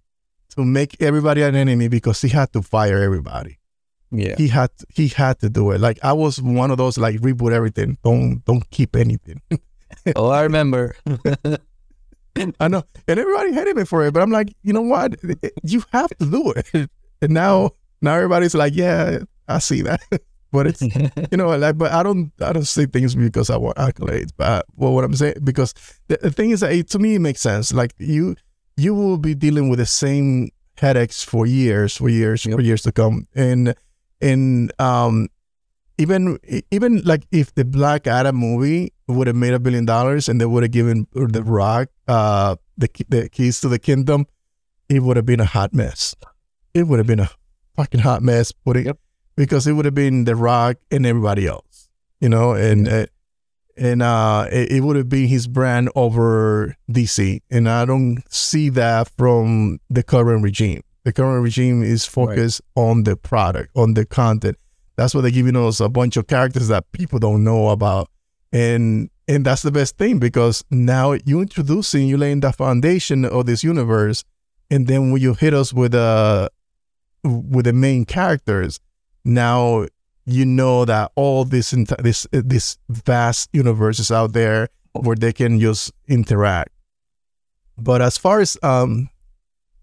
to make everybody an enemy because he had to fire everybody Yeah, he had he had to do it. Like I was one of those like reboot everything. Don't don't keep anything. oh, I remember. I know, and everybody hated me for it. But I'm like, you know what? You have to do it. And now now everybody's like, yeah, I see that. but it's you know like, but I don't I don't say things because I want accolades. But well, what I'm saying because the, the thing is that it, to me it makes sense. Like you you will be dealing with the same headaches for years, for years, Yep. for years to come, and and um even even like if the Black Adam movie would have made a billion dollars and they would have given The Rock uh the the keys to the kingdom, it would have been a hot mess. It would have been a fucking hot mess. Putting Yep. because it would have been The Rock and everybody else, you know, and uh, and uh it, it would have been his brand over DC, and I don't see that from the current regime. The current regime is focused on the product, on the content. That's why they're giving us a bunch of characters that people don't know about, and and that's the best thing because now you're introducing, you're laying the foundation of this universe, and then when you hit us with a with the main characters, now you know that all this this this vast universe is out there where they can just interact. But as far as um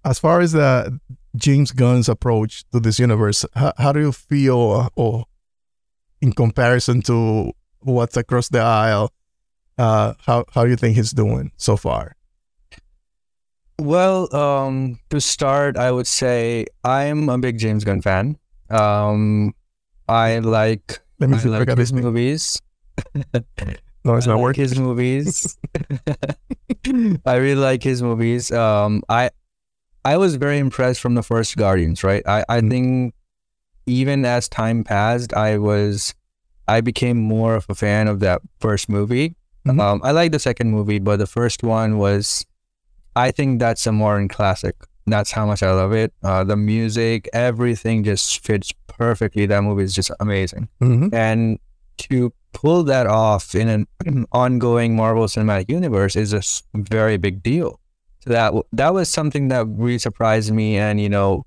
as far as the James Gunn's approach to this universe, how, how do you feel uh, or in comparison to what's across the aisle? Uh, how how do you think he's doing so far? Well, um, to start, I would say I'm a big James Gunn fan. Um, I like Let me I see if I like his movies. No, it's I not like working. his movies. I really like his movies. Um, I I was very impressed from the first Guardians. Right. I I Mhm. think even as time passed, I was I became more of a fan of that first movie. Mhm. Um, I like the second movie, but the first one was, I think that's a modern classic. That's how much I love it. Uh, the music, everything just fits perfectly. That movie is just amazing Mhm. and to pull that off in an ongoing Marvel Cinematic Universe is a very big deal. So that that was something that really surprised me, and you know,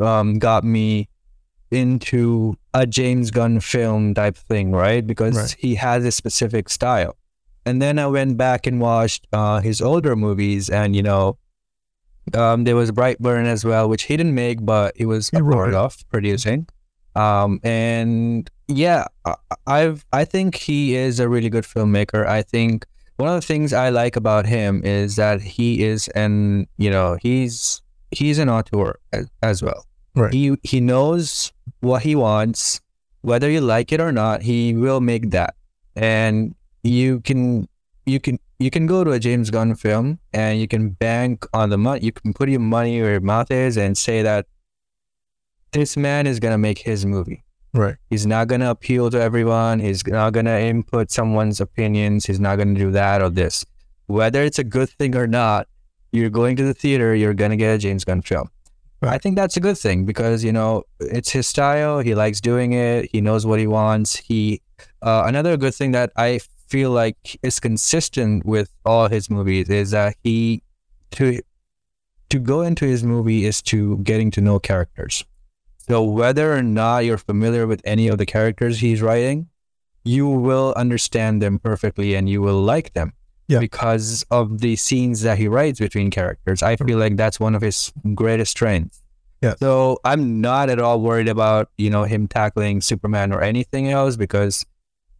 um, got me into a James Gunn film type thing, right? Because Right. he has a specific style. And then I went back and watched uh, his older movies, and you know, um, there was Brightburn as well, which he didn't make, but he was He a part it. of producing. Um, and yeah, I've I think he is a really good filmmaker. I think one of the things I like about him is that he is an you know he's he's an auteur as, as well. Right. He he knows what he wants, whether you like it or not. He will make that, and you can you can you can go to a James Gunn film and you can bank on the money. You can put your money where your mouth is and say that this man is gonna make his movie. Right. He's not gonna appeal to everyone. He's not gonna input someone's opinions. He's not gonna do that or this. Whether it's a good thing or not, you're going to the theater. You're gonna get a James Gunn film. Right. I think that's a good thing because you know it's his style. He likes doing it. He knows what he wants. He uh, another good thing that I feel like is consistent with all his movies is that he to to go into his movie is to getting to know characters. So whether or not you're familiar with any of the characters he's writing, you will understand them perfectly and you will like them. Yeah. Because of the scenes that he writes between characters. I feel like that's one of his greatest strengths. Yeah. So I'm not at all worried about, you know, him tackling Superman or anything else because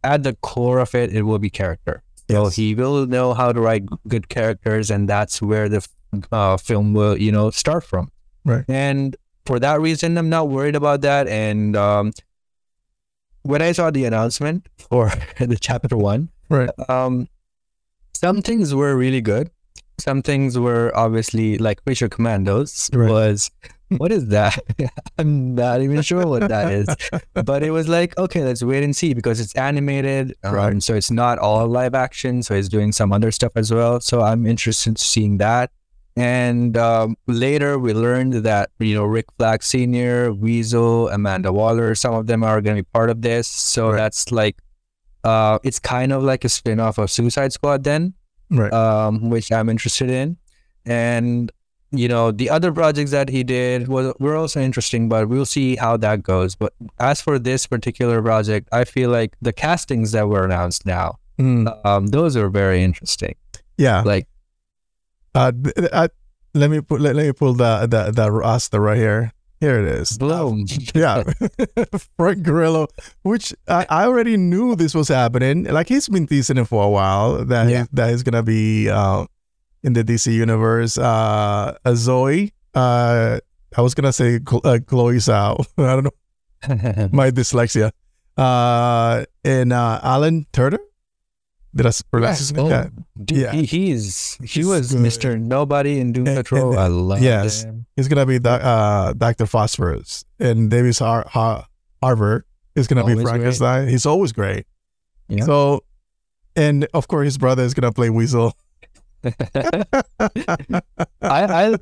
at the core of it, it will be character. So Yes. he will know how to write good characters, and that's where the uh, film will, you know, start from. Right. And for that reason, I'm not worried about that. And um, when I saw the announcement for the chapter one, Right. um, some things were really good. Some things were obviously like Creature Commandos Right. was what is that? I'm not even sure what that is. But it was like, okay, let's wait and see because it's animated. Um, Right. So it's not all live action. So he's doing some other stuff as well. So I'm interested in seeing that. And um, later we learned that, you know, Rick Flag Sr., Weasel, Amanda Waller, some of them are going to be part of this. So Right. that's like, uh, it's kind of like a spin off of Suicide Squad then Right. um, which I'm interested in. And you know, the other projects that he did was were also interesting, but we'll see how that goes. But as for this particular project, I feel like the castings that were announced now, Mm, um, those are very interesting. yeah. Like, Uh, th- let me put let, let me pull the the the roster right here. Here it is. bloom. yeah, Frank Grillo, which I, I already knew this was happening. Like he's been teasing it for a while that Yeah. that he's gonna be uh, in the DC universe. Uh, uh, Zoe, uh, I was gonna say uh, Chloe Zhao. I don't know my dyslexia. Uh, and uh, Alan Turner. Did I s- pronounce his? Oh, Yeah. dude, Yeah. he, he's he He's was good. Mr. Nobody in Doom And- Patrol. and- I love yes. him. He's gonna be doc- uh, Doctor Phosphorus, and David Har- Har- Harbour is gonna Always be. Frankenstein. He's always great. Yeah. So, and of course, his brother is gonna play Weasel. I I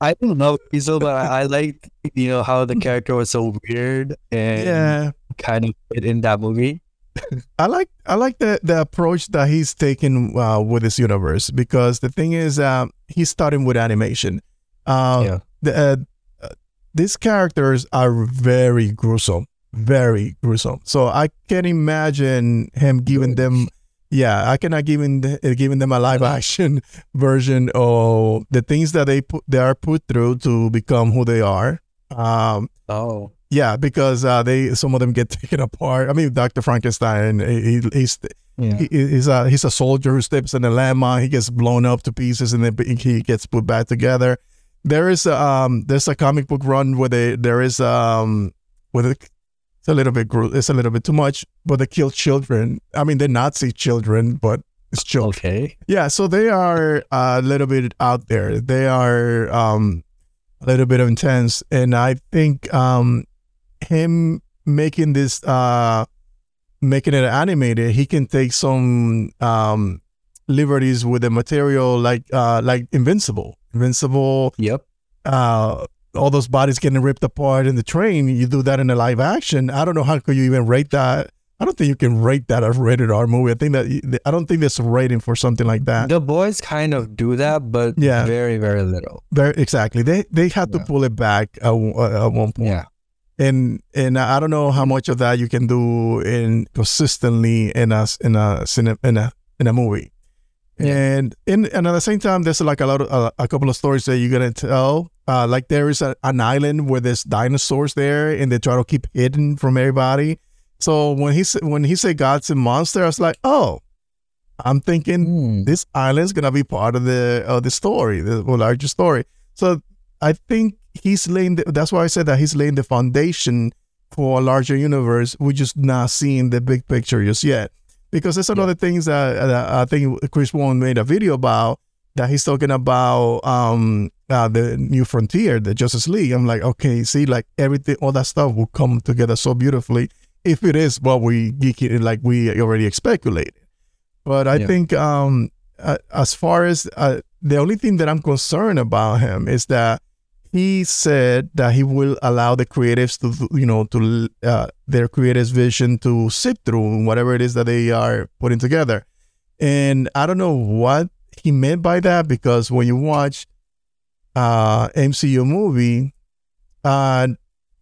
I don't know Weasel, but I, I like you know how the character was so weird and yeah, kind of fit in that movie. I like I like the the approach that he's taken uh, with this universe because the thing is, um, he's starting with animation. Uh, Yeah. the, uh, uh, these characters are very gruesome, very gruesome. So I can imagine him giving them. Yeah, I cannot giving the, uh, giving them a live action version of the things that they put they are put through to become who they are. Um, Oh, yeah, because uh, they some of them get taken apart. I mean, Doctor Frankenstein, he, he's yeah. he, he's a he's a soldier who steps in a landmine. He gets blown up to pieces, and then he gets put back together. There is a, um there's a comic book run where they there is um where it, it's a little bit it's a little bit too much, but they kill children. I mean, they're Nazi children, but it's children. Okay. Yeah, so they are a little bit out there. They are um, a little bit intense, and I think um, him making this, uh, making it animated, he can take some um, liberties with the material, like uh, like Invincible. Invincible, Yep. uh, all those bodies getting ripped apart in the train. You do that in a live action. I don't know how could you even rate that. I don't think you can rate that a rated R movie. I think that I don't think there's a rating for something like that. The boys kind of do that, but Yeah. very very little. Very exactly. They they had to pull it back at, at one point. Yeah. And and I don't know how much of that you can do in consistently in a in a in a in a movie. And in and at the same time, there's like a lot of uh, a couple of stories that you're gonna tell. Uh, like there is a, an island where there's dinosaurs there, and they try to keep hidden from everybody. So when he said when he said gods and monsters, I was like, oh, I'm thinking mm. this island's gonna be part of the of the story, the larger story. So I think he's laying. The, that's why I said that he's laying the foundation for a larger universe. We're just not seeing the big picture just yet because there's another yeah. things that, uh, I think Chris Wong made a video about that he's talking about um, uh, the new frontier, the Justice League. I'm like, okay, see, like everything, all that stuff will come together so beautifully if it is what we geeky like we already speculated. But I yeah. think um, uh, as far as uh, the only thing that I'm concerned about him is that he said that he will allow the creatives to, you know, to uh, their creatives' vision to sit through whatever it is that they are putting together. And I don't know what he meant by that because when you watch uh, MCU movie, uh,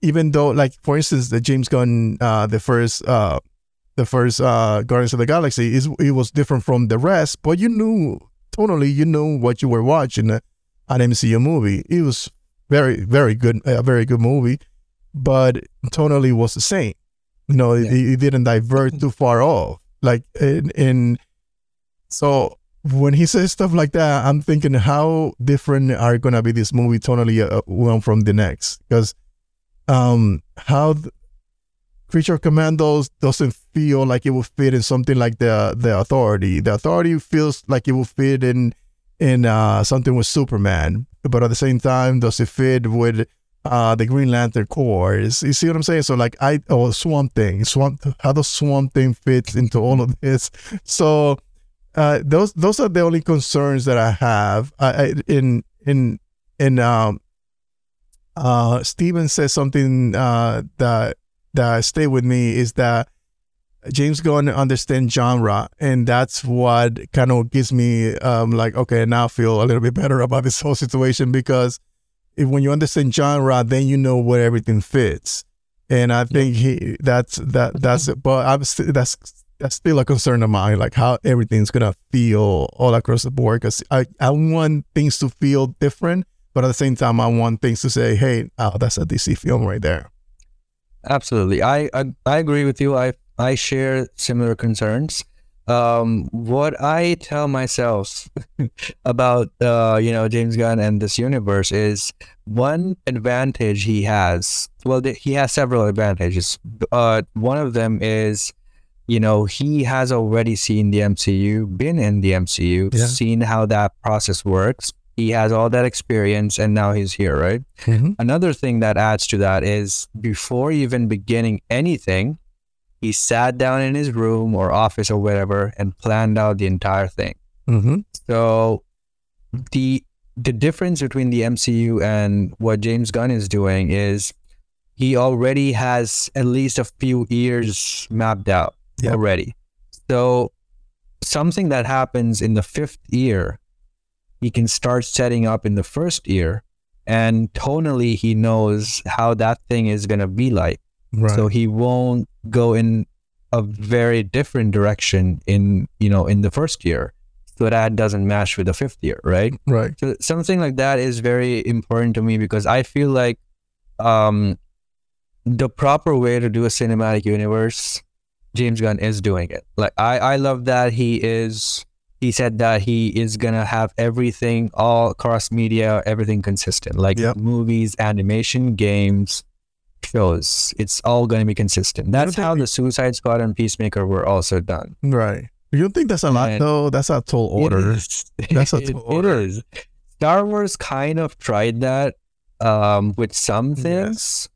even though, like for instance, the James Gunn, uh, the first, uh, the first uh, Guardians of the Galaxy, is it was different from the rest, but you knew totally, you knew what you were watching. Uh, an MCU movie. It was very very good a very good movie but tonally was the same. You know yeah. it, it, didn't divert too far off. Like in, in so when he says stuff like that i'm thinking how different are gonna be this movie tonally uh, one from the next? Because um how th- creature commandos doesn't feel like it will fit in something like the the authority. The authority feels like it will fit in in uh, something with Superman, but at the same time, does it fit with uh, the Green Lantern Corps? you see what I'm saying? So like I oh Swamp Thing, Swamp how does Swamp Thing fit into all of this? So uh, those those are the only concerns that I have. I, in in in um uh Steven says something uh that that stay with me is that James Gunn understands genre, and that's what kind of gives me um, like okay, now I feel a little bit better about this whole situation because if when you understand genre, then you know where everything fits, and I think he that's that that's it. But I'm st- that's that's still a concern of mine, like how everything's gonna feel all across the board. Because I I want things to feel different, but at the same time, I want things to say, hey, oh, that's a DC film right there. Absolutely, I I, I agree with you. I I share similar concerns. Um, what I tell myself about uh, you know James Gunn and this universe is one advantage he has. Well, he has several advantages. Uh, one of them is you know he has already seen the MCU, been in the MCU, yeah. seen how that process works. He has all that experience, and now he's here, right? Mm-hmm. Another thing that adds to that is before even beginning anything, he sat down in his room or office or whatever and planned out the entire thing. Mm-hmm. So the the difference between the MCU and what James Gunn is doing is he already has at least a few years mapped out yep. already. So something that happens in the fifth year, he can start setting up in the first year, and tonally he knows how that thing is gonna be like. Right. So he won't go in a very different direction in you know in the first year. So that doesn't match with the fifth year right? Right. So something like that is very important to me because i feel like um the proper way to do a cinematic universe james gunn is doing it. Like i i love that he is he said that he is gonna have everything all cross media everything consistent. Like yep. movies animation games shows. It's all going to be consistent. That's how the Suicide Squad and Peacemaker were also done. Right. You don't think that's a lot, though? That's a tall order. That's a tall order. Star Wars kind of tried that um, with some things,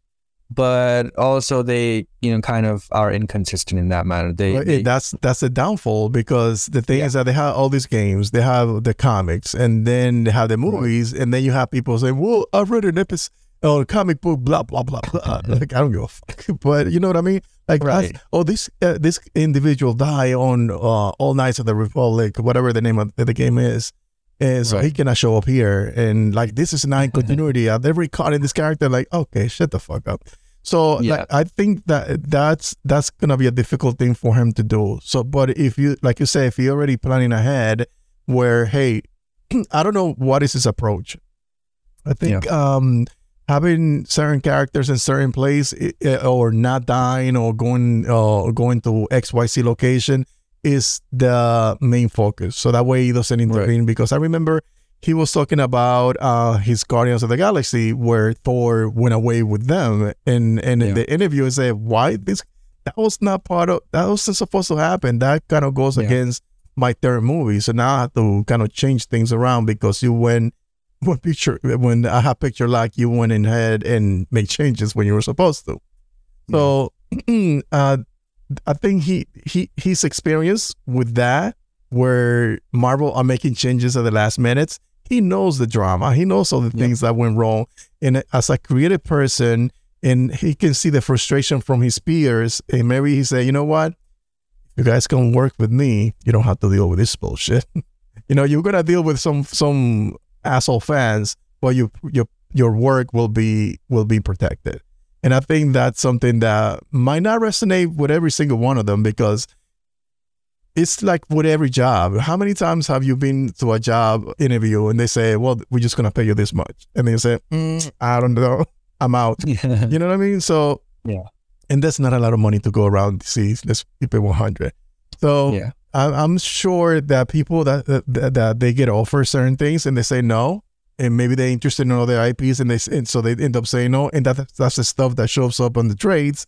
but also they, you know, kind of are inconsistent in that manner. They, they that's that's a downfall because the thing yeah. is that they have all these games, they have the comics, and then they have the movies, right. and then you have people saying, "Well, I've read an episode." Oh, comic book, blah blah blah blah. like I don't give a fuck, but you know what I mean. Like, right. oh, this uh, this individual die on uh, All Knights of the Republic, whatever the name of the game is, and so right. he cannot show up here. And like, this is not continuity. I've never caught in this character. Like, okay, shut the fuck up. So Yeah. like, I think that that's that's gonna be a difficult thing for him to do. So, but if you like you say, if you're already planning ahead, where hey, I don't know what is his approach. I think um having certain characters in certain place or not dying or going uh, going to XYZ location is the main focus. So that way he doesn't intervene because I remember he was talking about uh his Guardians of the Galaxy where Thor went away with them and and in the interview he said why this that was not part of that wasn't supposed to happen. That kind of goes Yeah. against my third movie. So now I have to kind of change things around because you went when picture when I have picture like you went in ahead and made changes when you were supposed to. So uh I think he he his experience with that where Marvel are making changes at the last minutes, he knows the drama. He knows all the Yeah. things that went wrong. And as a creative person, and he can see the frustration from his peers, and maybe he said, you know what? You guys can work with me. You don't have to deal with this bullshit. you know, you're gonna deal with some some asshole fans, but you your your work will be will be protected. And I think that's something that might not resonate with every single one of them because it's like with every job. How many times have you been to a job interview and they say, "Well, we're just gonna pay you this much," and then you say, mm, "I don't know, I'm out." Yeah. You know what I mean? So Yeah. and that's not a lot of money to go around. See, let's keep it 100. So Yeah. I'm sure that people that, that that they get offered certain things and they say no, and maybe they're interested in other IPs and they and so they end up saying no, and that that's the stuff that shows up on the trades.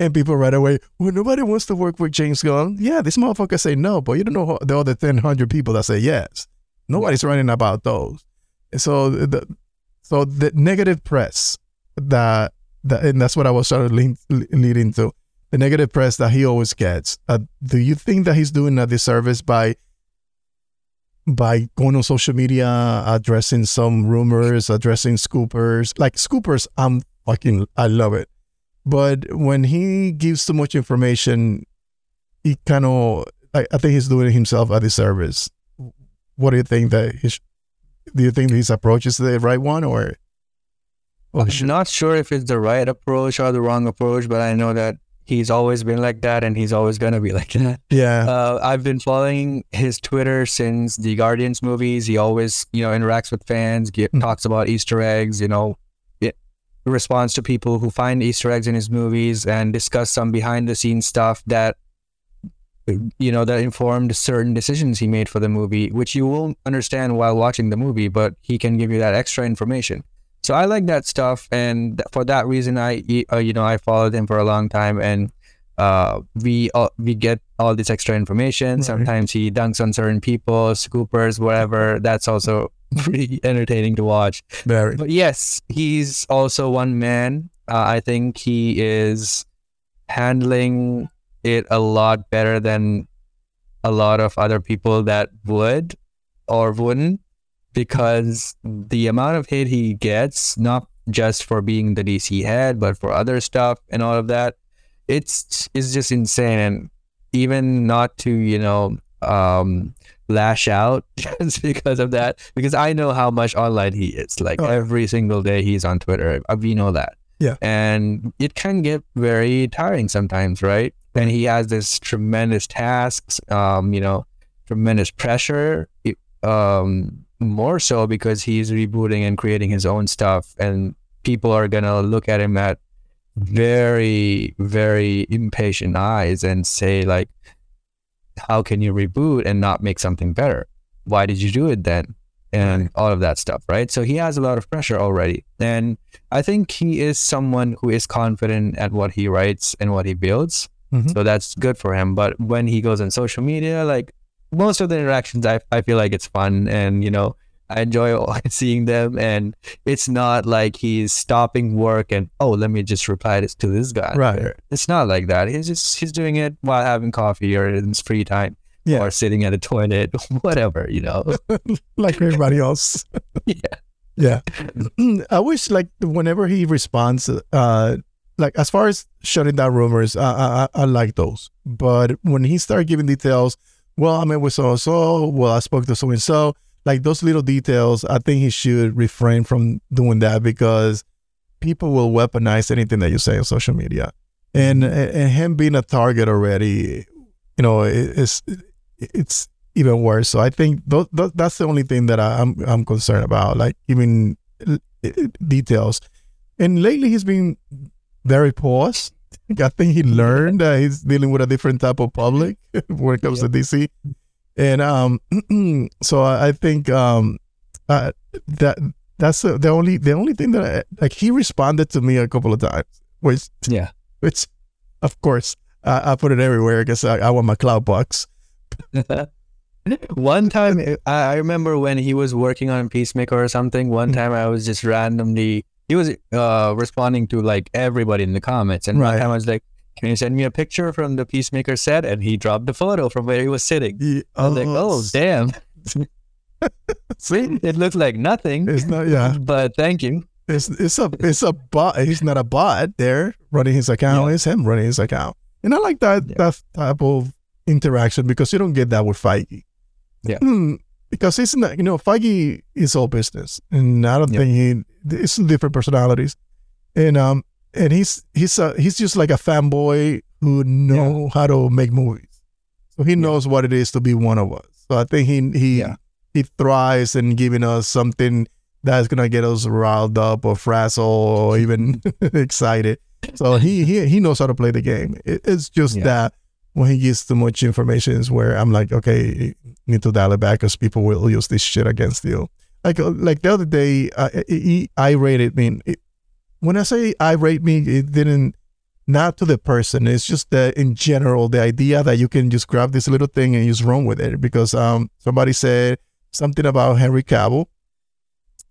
And people right away, well, nobody wants to work with James Gunn. Yeah, this motherfucker say no, but you don't know the other 1,000 people that say yes. Nobody's writing about those. And so the so the negative press that that and that's what I was trying to lead, lead into the negative press that he always gets. Uh, do you think that he's doing a disservice by by going on social media, addressing some rumors, addressing scoopers? Like scoopers, I'm fucking I love it, but when he gives too much information, he kind of I, I think he's doing himself a disservice. What do you think that do you think his approach is the right one, or? or I'm not sure if it's the right approach or the wrong approach, but I know that he's always been like that and he's always gonna be like that. yeah. Uh, I've been following his Twitter since the Guardians movies. He always, you know, interacts with fans, get, Mhm. talks about Easter eggs, you know, it responds to people who find Easter eggs in his movies and discuss some behind the scenes stuff that, you know, that informed certain decisions he made for the movie, which you won't understand while watching the movie, but he can give you that extra information. So I like that stuff, and th- for that reason, I, uh, you know, I followed him for a long time, and uh, we uh, we get all this extra information. Right. Sometimes he dunks on certain people, scoopers, whatever. That's also pretty entertaining to watch. Very. But yes, he's also one man. Uh, I think he is handling it a lot better than a lot of other people that would or wouldn't because the amount of hate he gets, not just for being the DC head, but for other stuff and all of that, it's it's just insane. And even not to, you know, um, lash out just because of that, because I know how much online he is. Like Oh. every single day he's on Twitter. Uh, We know that. Yeah. And it can get very tiring sometimes, right? And he has this tremendous tasks, um, you know, tremendous pressure. it- Um, more so because he's rebooting and creating his own stuff, and people are gonna look at him at very, very impatient eyes and say like, "How can you reboot and not make something better? Why did you do it then?" And all of that stuff, right? So he has a lot of pressure already, and I think he is someone who is confident at what he writes and what he builds. Mhm. So that's good for him. But when he goes on social media, like most of the interactions, I, I feel like it's fun and, you know, I enjoy seeing them. And it's not like he's stopping work and, oh, let me just reply this to this guy. Right. It's not like that. He's just, he's doing it while having coffee or in his free time Yeah. or sitting at a toilet, whatever, you know? like everybody else. yeah. Yeah. I wish like whenever he responds, uh, like as far as shutting down rumors, I, I I like those. But when he started giving details, well, I met with so and so. Well, I spoke to so and so. Like those little details, I think he should refrain from doing that because people will weaponize anything that you say on social media, and and him being a target already, you know, it, it's it's even worse. So I think th- th- that's the only thing that I, I'm I'm concerned about, like even uh, details. And lately, he's been very paused. I think he learned that he's dealing with a different type of public when it comes to DC. And um, so I I think um, uh, that that's the, the only the only thing that I, like he responded to me a couple of times, which Yeah. which of course uh, I put it everywhere because I, I want my cloud box. one time, I I remember when he was working on Peacemaker or something. One Mm. time, I was just randomly he was uh, responding to like everybody in the comments, and Right. I was like, "Can you send me a picture from the Peacemaker set?" And he dropped the photo from where he was sitting. Yeah, I was like, "Oh, damn! see, It looked like nothing." it's not yeah, But thank you. it's it's a it's a bot. He's not a bot there running his account. Yeah. It's him running his account, and I like that Yeah. that type of interaction because you don't get that with Feige. Yeah. Hmm, because it's not you know Feige is all business, and I don't Yeah. think he it's different personalities, and um and he's he's a, he's just like a fanboy who know how to make movies, so he knows what it is to be one of us. So I think he he Yeah. he thrives in giving us something that's gonna get us riled up or frazzled or even excited. So he he he knows how to play the game. It, it's just Yeah. that when he gives too much information is where I'm like, okay, need to dial it back because people will use this shit against you. Like uh, like the other day, uh, he, I rated me. It, when I say I rate me, it didn't not to the person. It's just that in general, the idea that you can just grab this little thing and just run with it. Because um somebody said something about Henry Cavill,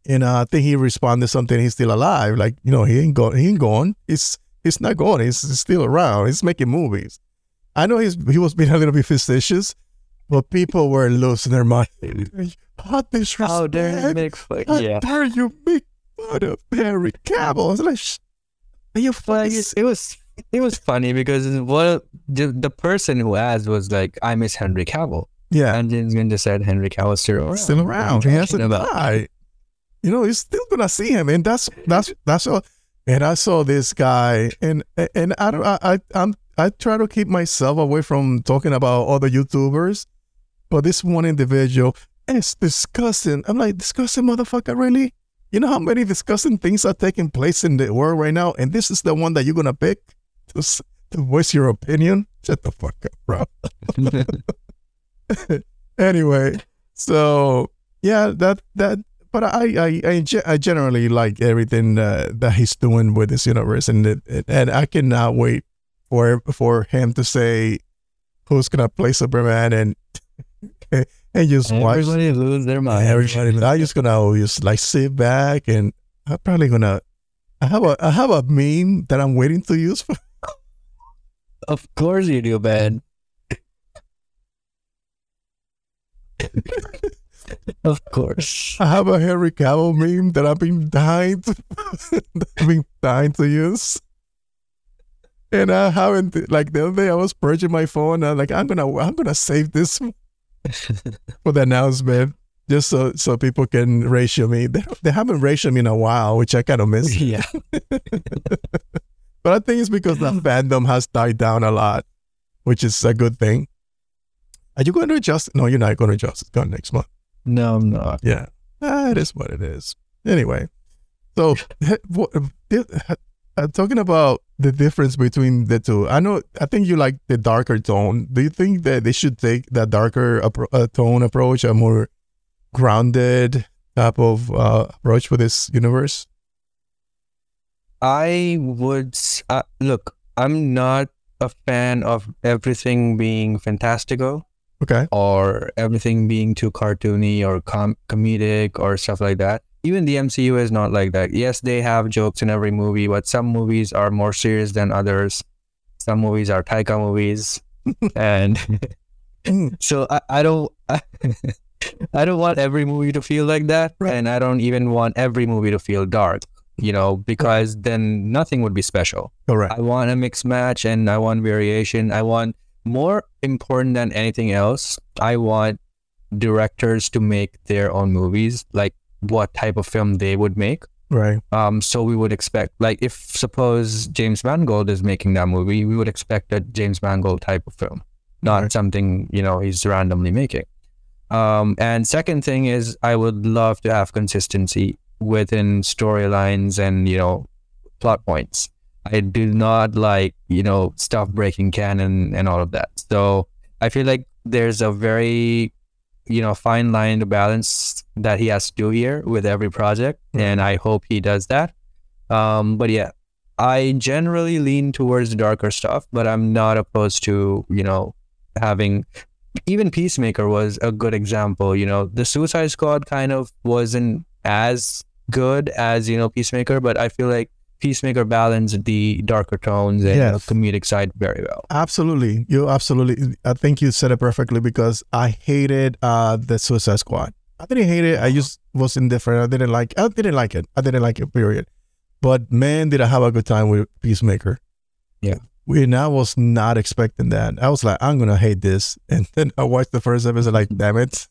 and uh, I think he responded something. He's still alive. Like you know, he ain't gone. He ain't gone. It's it's not gone. He's still around. He's making movies. I know he's he was being a little bit facetious, but people were losing their mind. How disrespect! How dare you make fun? How Yeah. dare you make fun of Henry Cavill? I was like, are you Well, it, it was it was funny because what the, the person who asked was like, "I miss Henry Cavill," yeah, and James Gunn just said Henry Cavill's still around. still around. He you hasn't about? died. You know, he's still gonna see him, and that's that's that's all. And I saw this guy, and and I don't, I, I I'm I try to keep myself away from talking about other YouTubers, but this one individual is disgusting. I'm like, disgusting motherfucker, really? You know how many disgusting things are taking place in the world right now, and this is the one that you're gonna pick to to voice your opinion? Shut the fuck up, bro. anyway, so yeah, that that. But I I I, I generally like everything uh, that he's doing with this universe, and and I cannot wait for for him to say who's gonna play Superman and and just watch Everybody lose their mind. everybody. I'm just gonna just like sit back and I'm probably gonna. I have a I have a meme that I'm waiting to use for. Of course you do, man. of course. I have a Henry Cavill meme that I've been dying to, that I've been dying to use. And I haven't like the other day I was purging my phone. I'm like I'm gonna I'm gonna save this for the announcement just so so people can ratio me. They, they haven't ratioed me in a while, which I kind of miss. yeah. But I think it's because the fandom has died down a lot, which is a good thing. Are you going to adjust? No, you're not going to adjust. It's gone next month. No, I'm not. Yeah, ah, it is what it is. Anyway, so what, uh, talking about the difference between the two, I know. I think you like the darker tone. Do you think that they should take that darker appro- uh, tone approach, a more grounded type of uh, approach for this universe? I would uh, look. I'm not a fan of everything being fantastical Okay. or everything being too cartoony or com- comedic or stuff like that. Even the MCU is not like that. Yes, they have jokes in every movie, but some movies are more serious than others. Some movies are Taika movies, and so I, I don't I don't want every movie to feel like that, Right. and I don't even want every movie to feel dark. You know, because then nothing would be special. Correct. I want a mixed match and I want variation. I want more important than anything else. I want directors to make their own movies, like what type of film they would make. Right. Um, so we would expect, like, if suppose James Mangold is making that movie, we would expect a James Mangold type of film, not Right. something you know he's randomly making. Um, and second thing is, I would love to have consistency within storylines and you know plot points. I do not like you know stuff breaking canon and all of that. So I feel like there's a very you know fine line to balance that he has to do here with every project, and I hope he does that. Um, but yeah, I generally lean towards darker stuff, but I'm not opposed to you know having even Peacemaker was a good example. You know, the Suicide Squad kind of wasn't as good as you know Peacemaker, but I feel like Peacemaker balanced the darker tones and Yes. the comedic side very well. Absolutely. You absolutely. I think you said it perfectly because I hated uh the Suicide Squad. I didn't hate it. I just was indifferent. I didn't like. I didn't like it. I didn't like it. Period. But man, did I have a good time with Peacemaker. Yeah. We and I was not expecting that. I was like, I'm gonna hate this, and then I watched the first episode. Like, mm-hmm. damn it,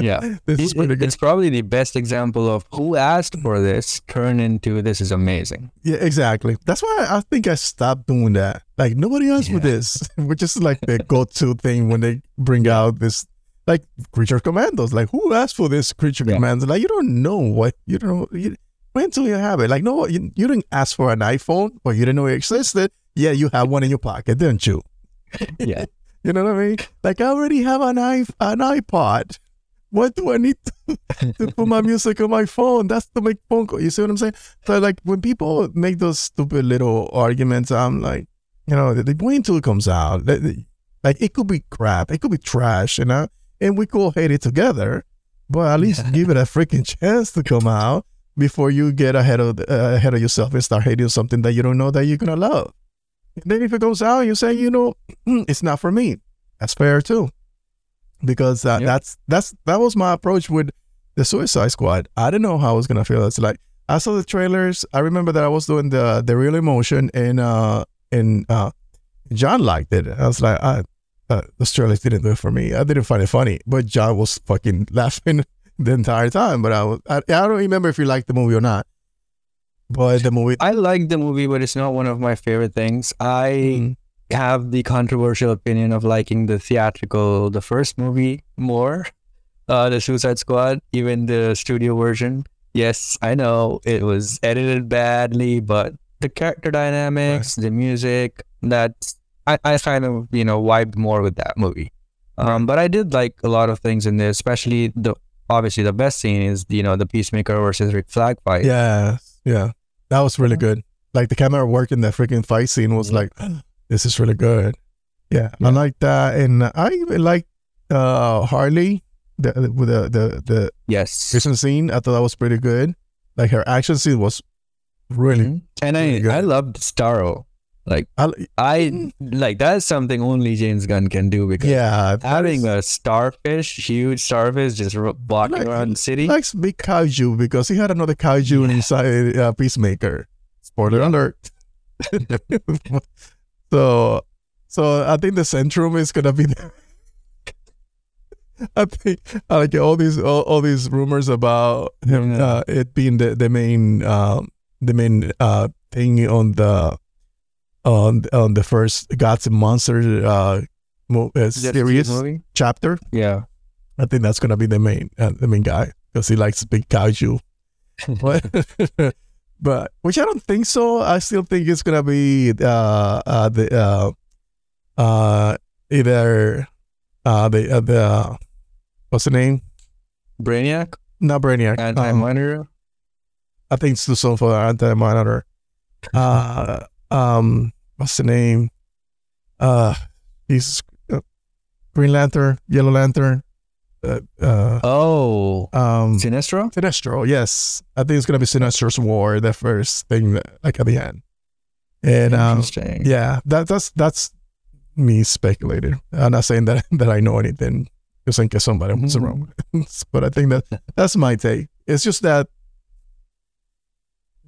Yeah. this is pretty good. it's probably the best example of who asked for this turn into this is amazing. Yeah, exactly. That's why I think I stopped doing that. Like nobody asked Yeah. this, which is like the go-to thing when they bring out this like creature commandos. Like who asked for this creature Yeah. commandos? Like you don't know what you don't know. You, wait until you have it. Like no, you, you didn't ask for an iPhone or you didn't know it existed. Yeah, you have one in your pocket, didn't you? Yeah. You know what I mean? Like I already have an i an iPod. What do I need to, to put my music on my phone? That's to make phone call. You see what I'm saying? So like when people make those stupid little arguments, I'm like, you know, the, wait until it comes out. Like, it could be crap, it could be trash, you know, and we could hate it together. But at least give it a freaking chance to come out before you get ahead of uh, ahead of yourself and start hating something that you don't know that you're gonna love. And then if it goes out, you say, you know, "Mm, it's not for me. That's fair too, because uh, Yep. that's that's that was my approach with the Suicide Squad. I didn't know how I was gonna feel. It's like I saw the trailers. I remember that I was doing the the real emotion, and uh and uh John liked it. I was like, I, uh, the trailers didn't do it for me. I didn't find it funny, but John was fucking laughing the entire time. But I was I, I don't remember if you liked the movie or not. But the movie, I like the movie, but it's not one of my favorite things. I Mm. have the controversial opinion of liking the theatrical, the first movie more, uh, the Suicide Squad, even the studio version. Yes, I know it was edited badly, but the character dynamics, the music, that's I, I kind of you know vibed more with that movie. Um, but I did like a lot of things in there, especially the obviously the best scene is you know the Peacemaker versus Rick Flag fight. yeah, yeah, that was really good. Like the camera work in the freaking fight scene was like, this is really good. Yeah, Yeah. I like that, and I even like uh Harley the the- with the the Yes. prison scene. I thought that was pretty good. Like her action scene was really. Mhm. And I really. I loved Starro. Like I, I like that's something only James Gunn can do because yeah, having a starfish, huge starfish, just walking Like- around the city. likes big kaiju because he had another kaiju inside uh, Peacemaker. Spoiler alert. so, so I think the Centrum is gonna be there. I think I like all these all, all these rumors about him Yeah. uh, it being the the main um, the main uh, thing on the on on the first Gods and Monsters uh, mo- uh, series movie. chapter. Yeah. I think that's gonna be the main uh, the main guy because he likes big kaiju. but, but which I don't think so. I still think it's gonna be uh, uh the uh uh either uh the uh, the uh, what's the name? Brainiac, Not Brainiac. Anti um, Monitor. I think it's the soon for Anti Monitor. Uh um what's the name? Uh he's uh, Green Lantern, Yellow Lantern. Uh, uh Oh, um Sinestro. Sinestro, yes. I think it's gonna be Sinestro's War, the first thing that, like at the end. And um, yeah, that, that's that's me speculating. I'm not saying that that I know anything, just in case somebody was Mhm. wrong. but I think that that's my take. It's just that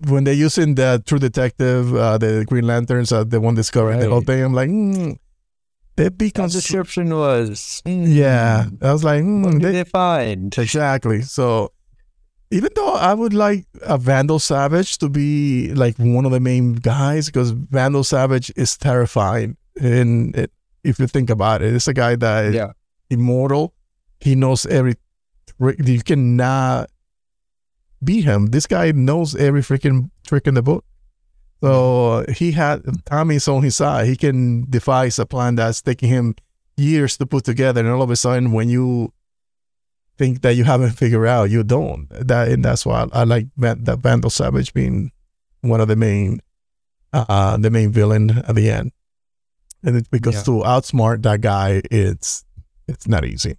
when they're using the True Detective, uh, the Green Lanterns, uh, the one discovering the whole Right. thing, I'm like, mm, The become description was. yeah. I was like, mm, What they, did they find? Exactly. So even though I would like a Vandal Savage to be like one of the main guys because Vandal Savage is terrifying. And it, if you think about it, it's a guy that is Yeah. immortal. He knows every. You cannot beat him. This guy knows every freaking trick in the book. So uh, he had Tommy's on his side. He can devise a plan that's taking him years to put together, and all of a sudden, when you think that you haven't figured out, you don't. That and that's why I, like Van, that Vandal Savage being one of the main, uh, the main villain at the end. And it's because Yeah. to outsmart that guy, it's it's not easy.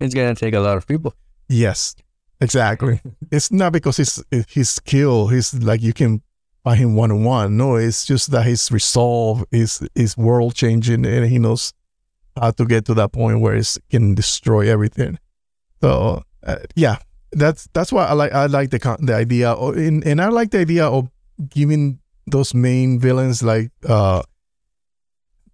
It's gonna take a lot of people. Yes, exactly. it's not because his his skill, he's like you can fight him one on one. No, it's just that his resolve is is world changing, and he knows how to get to that point where he can destroy everything. So uh, yeah, that's that's why I like I like the the idea, of, and and I like the idea of giving those main villains like uh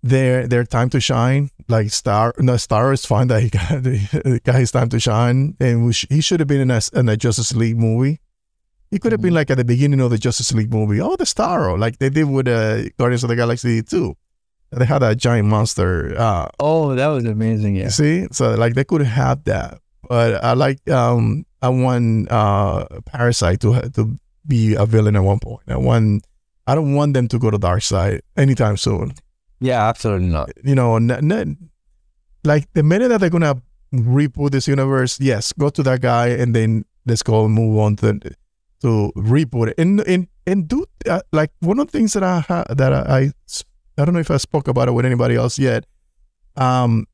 their their time to shine. Like Star, no Star is fine that he got the got his time to shine, and we sh- he should have been in a, in a Justice League movie. He could have been like at the beginning of the Justice League movie. Oh, the Starro, like they did with uh, Guardians of the Galaxy two. They had that giant monster. Uh, Oh, that was amazing. Yeah. see, so like they could have that, but I like um I want uh Parasite to to be a villain at one point. I want I don't want them to go to Darkseid anytime soon. Yeah, absolutely not. You know, n- n- like the minute that they're gonna reboot this universe, yes, go to that guy and then let's go and move on to to reboot it and and and do uh, like one of the things that I ha- that I, I I don't know if I spoke about it with anybody else yet. Um,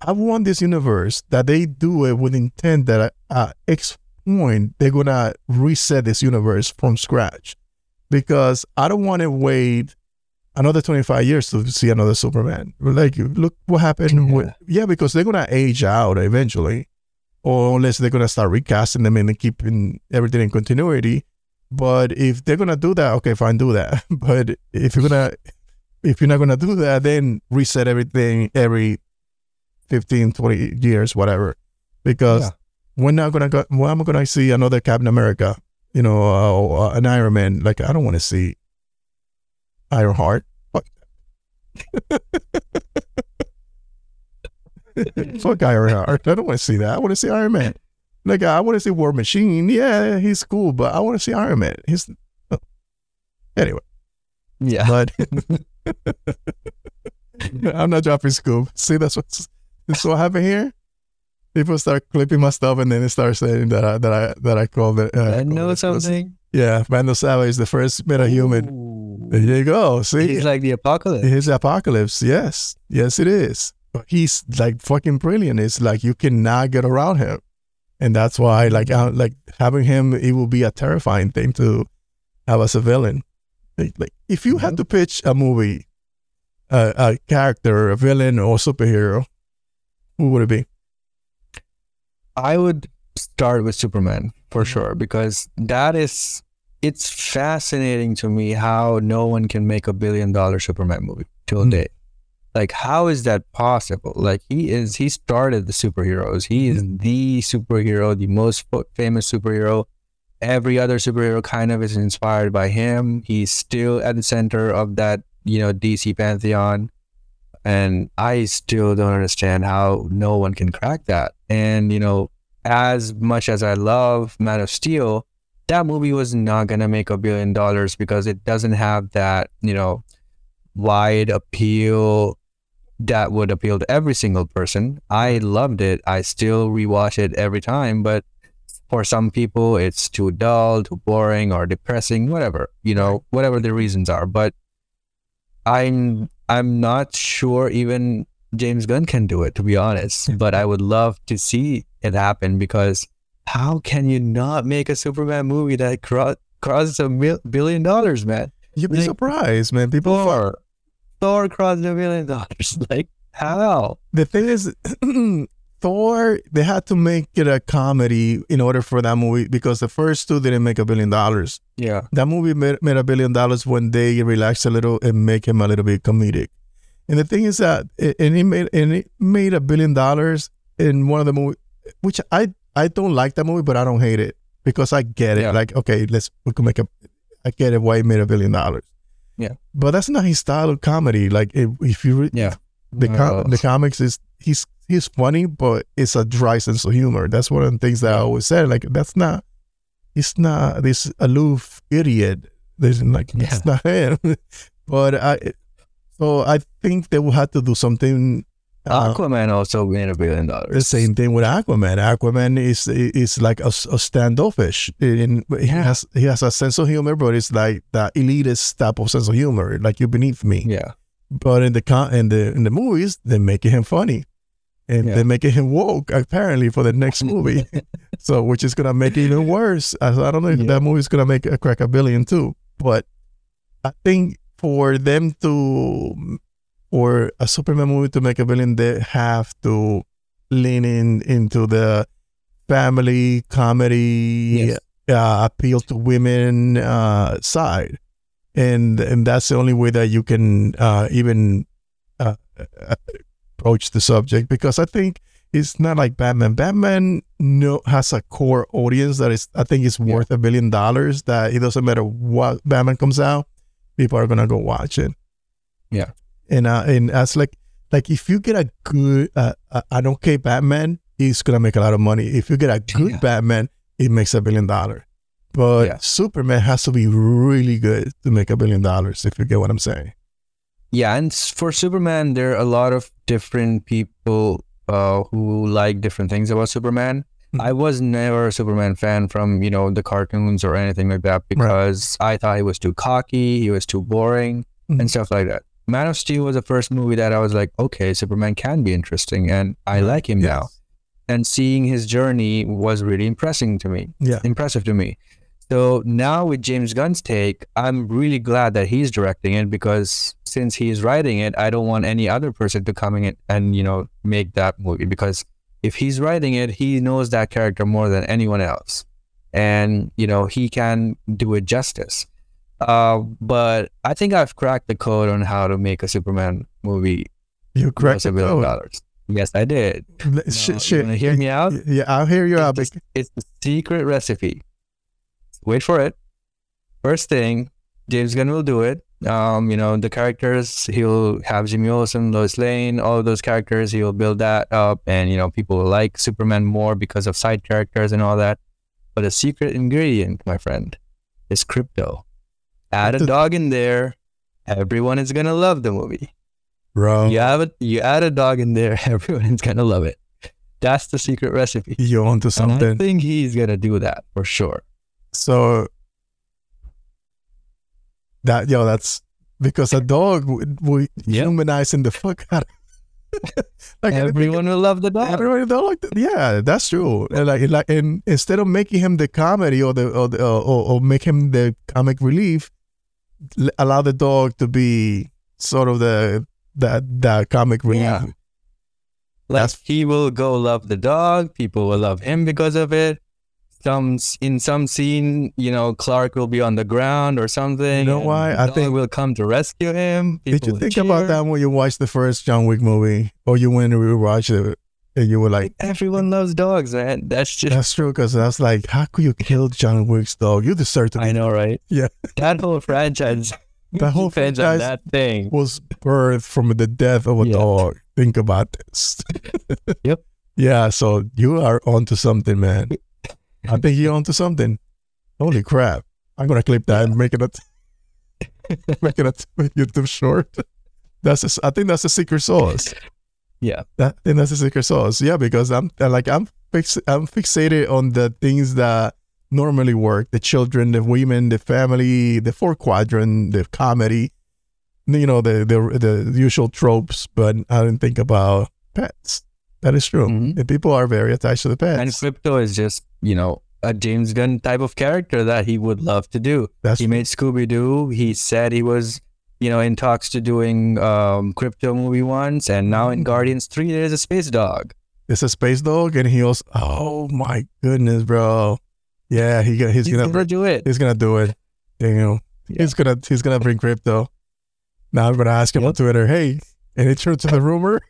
I want this universe that they do it with intent that at X point they're gonna reset this universe from scratch because I don't want to wait another 25 years to see another Superman. Like, look what happened Yeah. with, yeah, because they're going to age out eventually, or unless they're going to start recasting them and keeping everything in continuity. But if they're going to do that, okay, fine, do that. But if you're going to, if you're not going to do that, then reset everything every 15, 20 years, whatever. Because Yeah. we're not going to go, when am I going to see another Captain America, you know, uh, or an Iron Man? Like, I don't want to see Ironheart. Fuck. Fuck Ironheart. I don't want to see that. I want to see Iron Man. Like I want to see War Machine. Yeah, he's cool, but I want to see Iron Man. He's anyway. Yeah. But I'm not dropping scoop. See, that's what's that's what happened here. People start clipping my stuff, and then they start saying that I that I that I called it. Uh, I know something. Yeah, Vandal Savage is the first metahuman. Ooh. There you go. See, He's like the apocalypse. His apocalypse, yes, yes, it is. But he's like fucking brilliant. It's like you cannot get around him, and that's why, like, uh, like having him, it will be a terrifying thing to have as a villain. Like, like if you had Mhm. to pitch a movie, uh, a character, a villain, or superhero, who would it be? I would start with Superman for sure because that is it's fascinating to me how no one can make a billion dollar Superman movie till Mm. date. Like how is that possible? Like he is he started the superheroes. He is the superhero, the most famous superhero. Every other superhero kind of is inspired by him. He's still at the center of that, you know, DC pantheon. And I still don't understand how no one can crack that. And, you know, as much as I love Man of Steel, that movie was not going to make a billion dollars because it doesn't have that, you know, wide appeal that would appeal to every single person. I loved it. I still rewatch it every time, but for some people it's too dull, too boring or depressing, whatever, you know, whatever the reasons are. But I'm I'm not sure even James Gunn can do it to be honest, but I would love to see it happen because how can you not make a Superman movie that cro- crosses a mil- billion dollars, man? You'd be Like- surprised, man. People. Thor, Thor crossed a billion dollars. Like how? The thing is, Thor, they had to make it a comedy in order for that movie because the first two didn't make a billion dollars. Yeah, That movie made, made a billion dollars when they relaxed a little and make him a little bit comedic. And the thing is that, it, and it made and it made a billion dollars in one of the movie, which I I don't like that movie, but I don't hate it because I get it. Yeah. Like, okay, let's we can make a. I get it. Why he made a billion dollars. Yeah. but that's not his style of comedy. Like, if, if you re- Yeah. the com- Uh, the comics is he's he's funny, but it's a dry sense of humor. That's one of the things that I always said. Like, that's not. He's not this aloof idiot. There's like that's not him. but I. So I think they will have to do something. Uh, Aquaman also made a billion dollars. the same thing with Aquaman. Aquaman is is like a, a standoffish. In, he has he has a sense of humor, but it's like the elitist type of sense of humor, like you're beneath me. Yeah. But in the con- in the in the movies, they're making him funny, and Yeah. they're making him woke apparently for the next movie. so which is gonna make it even worse. I, I don't know if Yeah. that movie's gonna make a crack a billion too. But I think for them to for a Superman movie to make a billion, they have to lean in into the family comedy Yes. uh, appeal to women uh, side, and and that's the only way that you can uh, even uh, uh, approach the subject because I think it's not like Batman. Batman no has a core audience that is I think is Yeah. worth a billion dollars. That it doesn't matter what Batman comes out, people are gonna go watch it. Yeah. And uh, and as like like if you get a good uh, uh, an okay Batman, he's gonna make a lot of money. If you get a good Yeah. Batman, it makes a billion dollars. But Yeah. Superman has to be really good to make a billion dollars. If you get what I'm saying. Yeah, and for Superman, there are a lot of different people uh, who like different things about Superman. Mhm. I was never a Superman fan from you know the cartoons or anything like that because I thought he was too cocky, he was too boring, Mhm. and stuff like that. Man of Steel was the first movie that I was like, okay, Superman can be interesting, and I like him Yes. now. And seeing his journey was really impressing to me Yeah. impressive to me. So now with James Gunn's take, I'm really glad that he's directing it because since he's writing it, I don't want any other person to come in and you know make that movie because if he's writing it, he knows that character more than anyone else, and you know he can do it justice. Uh, but I think I've cracked the code on how to make a Superman movie. You cracked a the code. dollars. Yes, I did. L- Now, shit, you hear me out? Yeah, I'll hear you out. It's, it's the secret recipe. Wait for it. First thing, James Gunn will do it. Um, you know, the characters, he'll have Jimmy Olsen, Lois Lane, all of those characters, he'll build that up and you know, people will like Superman more because of side characters and all that. But the secret ingredient, my friend, is Krypto. Add a dog in there, everyone is gonna love the movie. bro. You have it you add a dog in there, everyone is gonna love it. That's the secret recipe. You're onto And I think he's gonna do that for sure. So that yo, that's because a dog would, would Yep. humanizing the fuck out. Of, like I didn't think- Everyone will love the dog. Everybody don't like that. Yeah, that's true. And like, like, and instead of making him the comedy or the or, the, or, or make him the comic relief, allow the dog to be sort of the that that comic relief. Yeah. Like That's- he will go love the dog. People will love him because of it. Some in some scene, you know, Clark will be on the ground or something. You know why? I think- will come to rescue him. Did you think about that when you watched the first John Wick movie, or you went and rewatched it, and you were like, Everyone loves dogs, man. That's just "That's true," because I was like, how could you kill John Wick's dog? You deserve to. I know, right? Yeah. That whole franchise. That whole depends franchise- that thing. was birthed from the death of a Yeah. dog. Think about this. Yep. Yeah, so you are onto something, man. I think you're onto something. Holy crap. I'm gonna clip that and make it a make it a YouTube short. That's a, I think that's the secret sauce. Yeah. That, I think that's the secret sauce. Yeah, because I'm like I'm fix, I'm fixated on the things that normally work: the children, the women, the family, the four quadrant, the comedy. You know the the the usual tropes, but I didn't think about pets. That is true. Mhm. And people are very attached to the pets. And Krypto is just, you know, a James Gunn type of character that he would love to do. That's he made Scooby Doo. He said he was, you know, in talks to doing um, Krypto movie once, and now in Mm. Guardians Three, there's a space dog. it's a space dog, and he also. Oh my goodness, bro! Yeah, he he's, He's gonna gonna do it. he's gonna do it. You know, Yeah. he's gonna he's gonna bring Krypto. Now I'm gonna ask him on Twitter, hey, any truth to the rumor?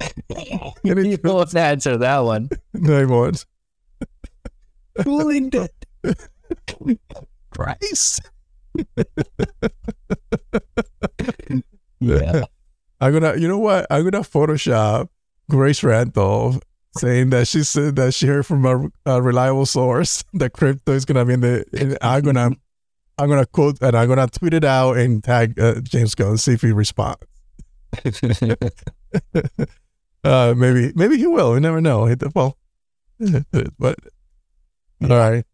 Any He truth? won't answer that one. No, he won't. Cooling dead. Christ. Yeah. I'm gonna, you know what? I'm gonna Photoshop Grace Randolph saying that she said that she heard from a, a reliable source that Krypto is gonna be in the. In, I'm gonna, I'm gonna quote and I'm gonna tweet it out and tag uh, James Gunn see if he responds. uh, maybe, maybe he will. We never know. Well, but all right.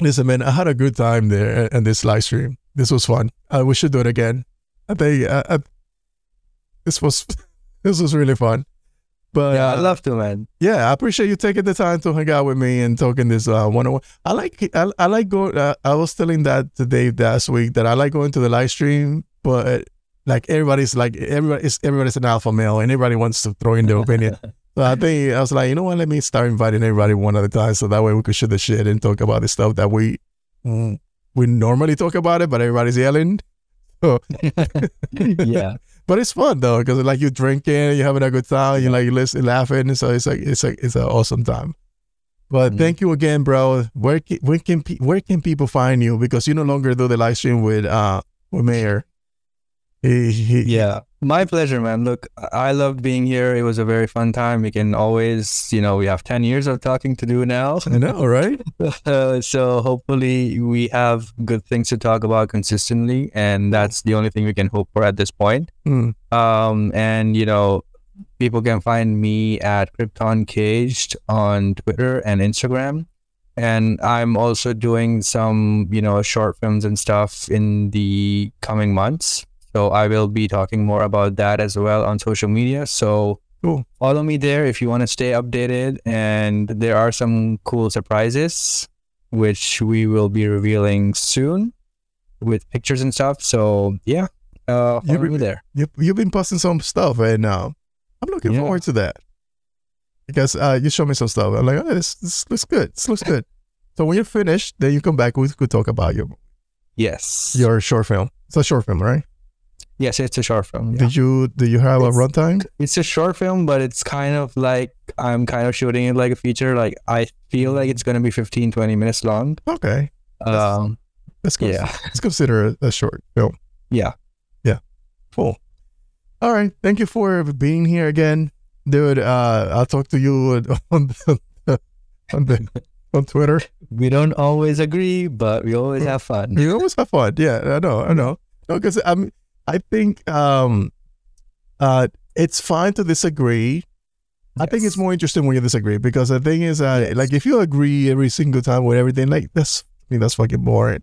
Listen, man, I had a good time there in this live stream. This was fun. Uh, we should do it again. I think uh, uh, this was this was really fun. But yeah, I uh, love to, man. yeah, I appreciate you taking the time to hang out with me and talking this uh, one on one. I like I, I like going. Uh, I was telling that to Dave last week that I like going to the live stream, but like everybody's like everybody is everybody's an alpha male and everybody wants to throw in their opinion. So I think I was like, you know what? Let me start inviting everybody one at a time, so that way we could shoot the shit and talk about the stuff that we mm, we normally talk about it, but everybody's yelling. So, yeah. but it's fun though because like you're drinking, you're having a good time, you're like you listen, laughing, so it's like it's like it's an awesome time. But Mhm. thank you again, bro. Where can, where can where can people find you? Because you no longer do the live stream with uh with Mayor. Yeah. My pleasure, man. Look, I loved being here. It was a very fun time. We can always, you know, we have 10 years of talking to do now. I know, right? Uh, so hopefully we have good things to talk about consistently. And that's the only thing we can hope for at this point. Mm. Um, and, you know, people can find me at Krypton Caged on Twitter and Instagram. And I'm also doing some, you know, short films and stuff in the coming months. So I will be talking more about that as well on social media. So Cool. follow me there if you want to stay updated. And there are some cool surprises, which we will be revealing soon with pictures and stuff. So yeah, uh, follow me there. You, you've been posting some stuff, right now. I'm looking Yeah. forward to that because uh, you showed me some stuff. I'm like, oh, this, this looks good. This looks good. So when you're finished, then you come back. We could talk about your Yes. your short film. It's a short film, right? Yes, it's a short film. yeah. Did you do you have It's- a runtime? It's a short film, but it's kind of like I'm kind of shooting it like a feature. Like I feel like it's gonna be 15, 20 minutes long. Okay, Um, let's go. yeah, Let's consider a, a short film. yeah. Yeah. Cool. All right. Thank you for being here again, dude. Uh, I'll talk to you on the, on the on Twitter. We don't always agree, but we always have fun. We always have fun. Yeah, I know. I know. No, because I mean, I think um, uh, it's fine to disagree. I think it's more interesting when you disagree because the thing is, uh, Yes. like if you agree every single time with everything, like that's I mean that's fucking boring.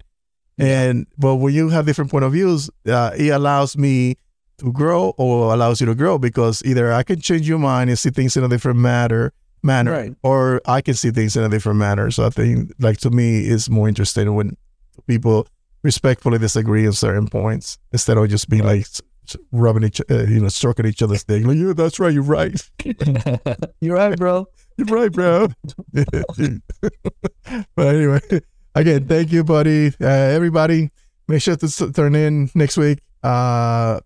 And but when you have different point of views, uh, it allows me to grow or allows you to grow because either I can change your mind and see things in a different matter manner, Right. or I can see things in a different manner. So I think, like to me, it's more interesting when people respectfully disagree on certain points instead of just being like rubbing each, uh, you know, stroking each other's thing. Like, yeah, that's right, you're right, You're right, bro. you're right, bro. but anyway, again, thank you, buddy. Uh, everybody, make sure to turn in next week. Uh,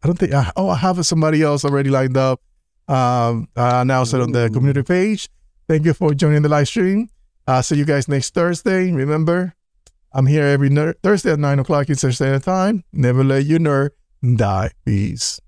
I don't think. Uh, oh, I have somebody else already lined up. Um, I announced it on the community page. Thank you for joining the live stream. Uh, see you guys next Thursday. Remember, I'm here every ner- Thursday at nine o'clock Eastern Standard Time. Never let your nerd die. Peace.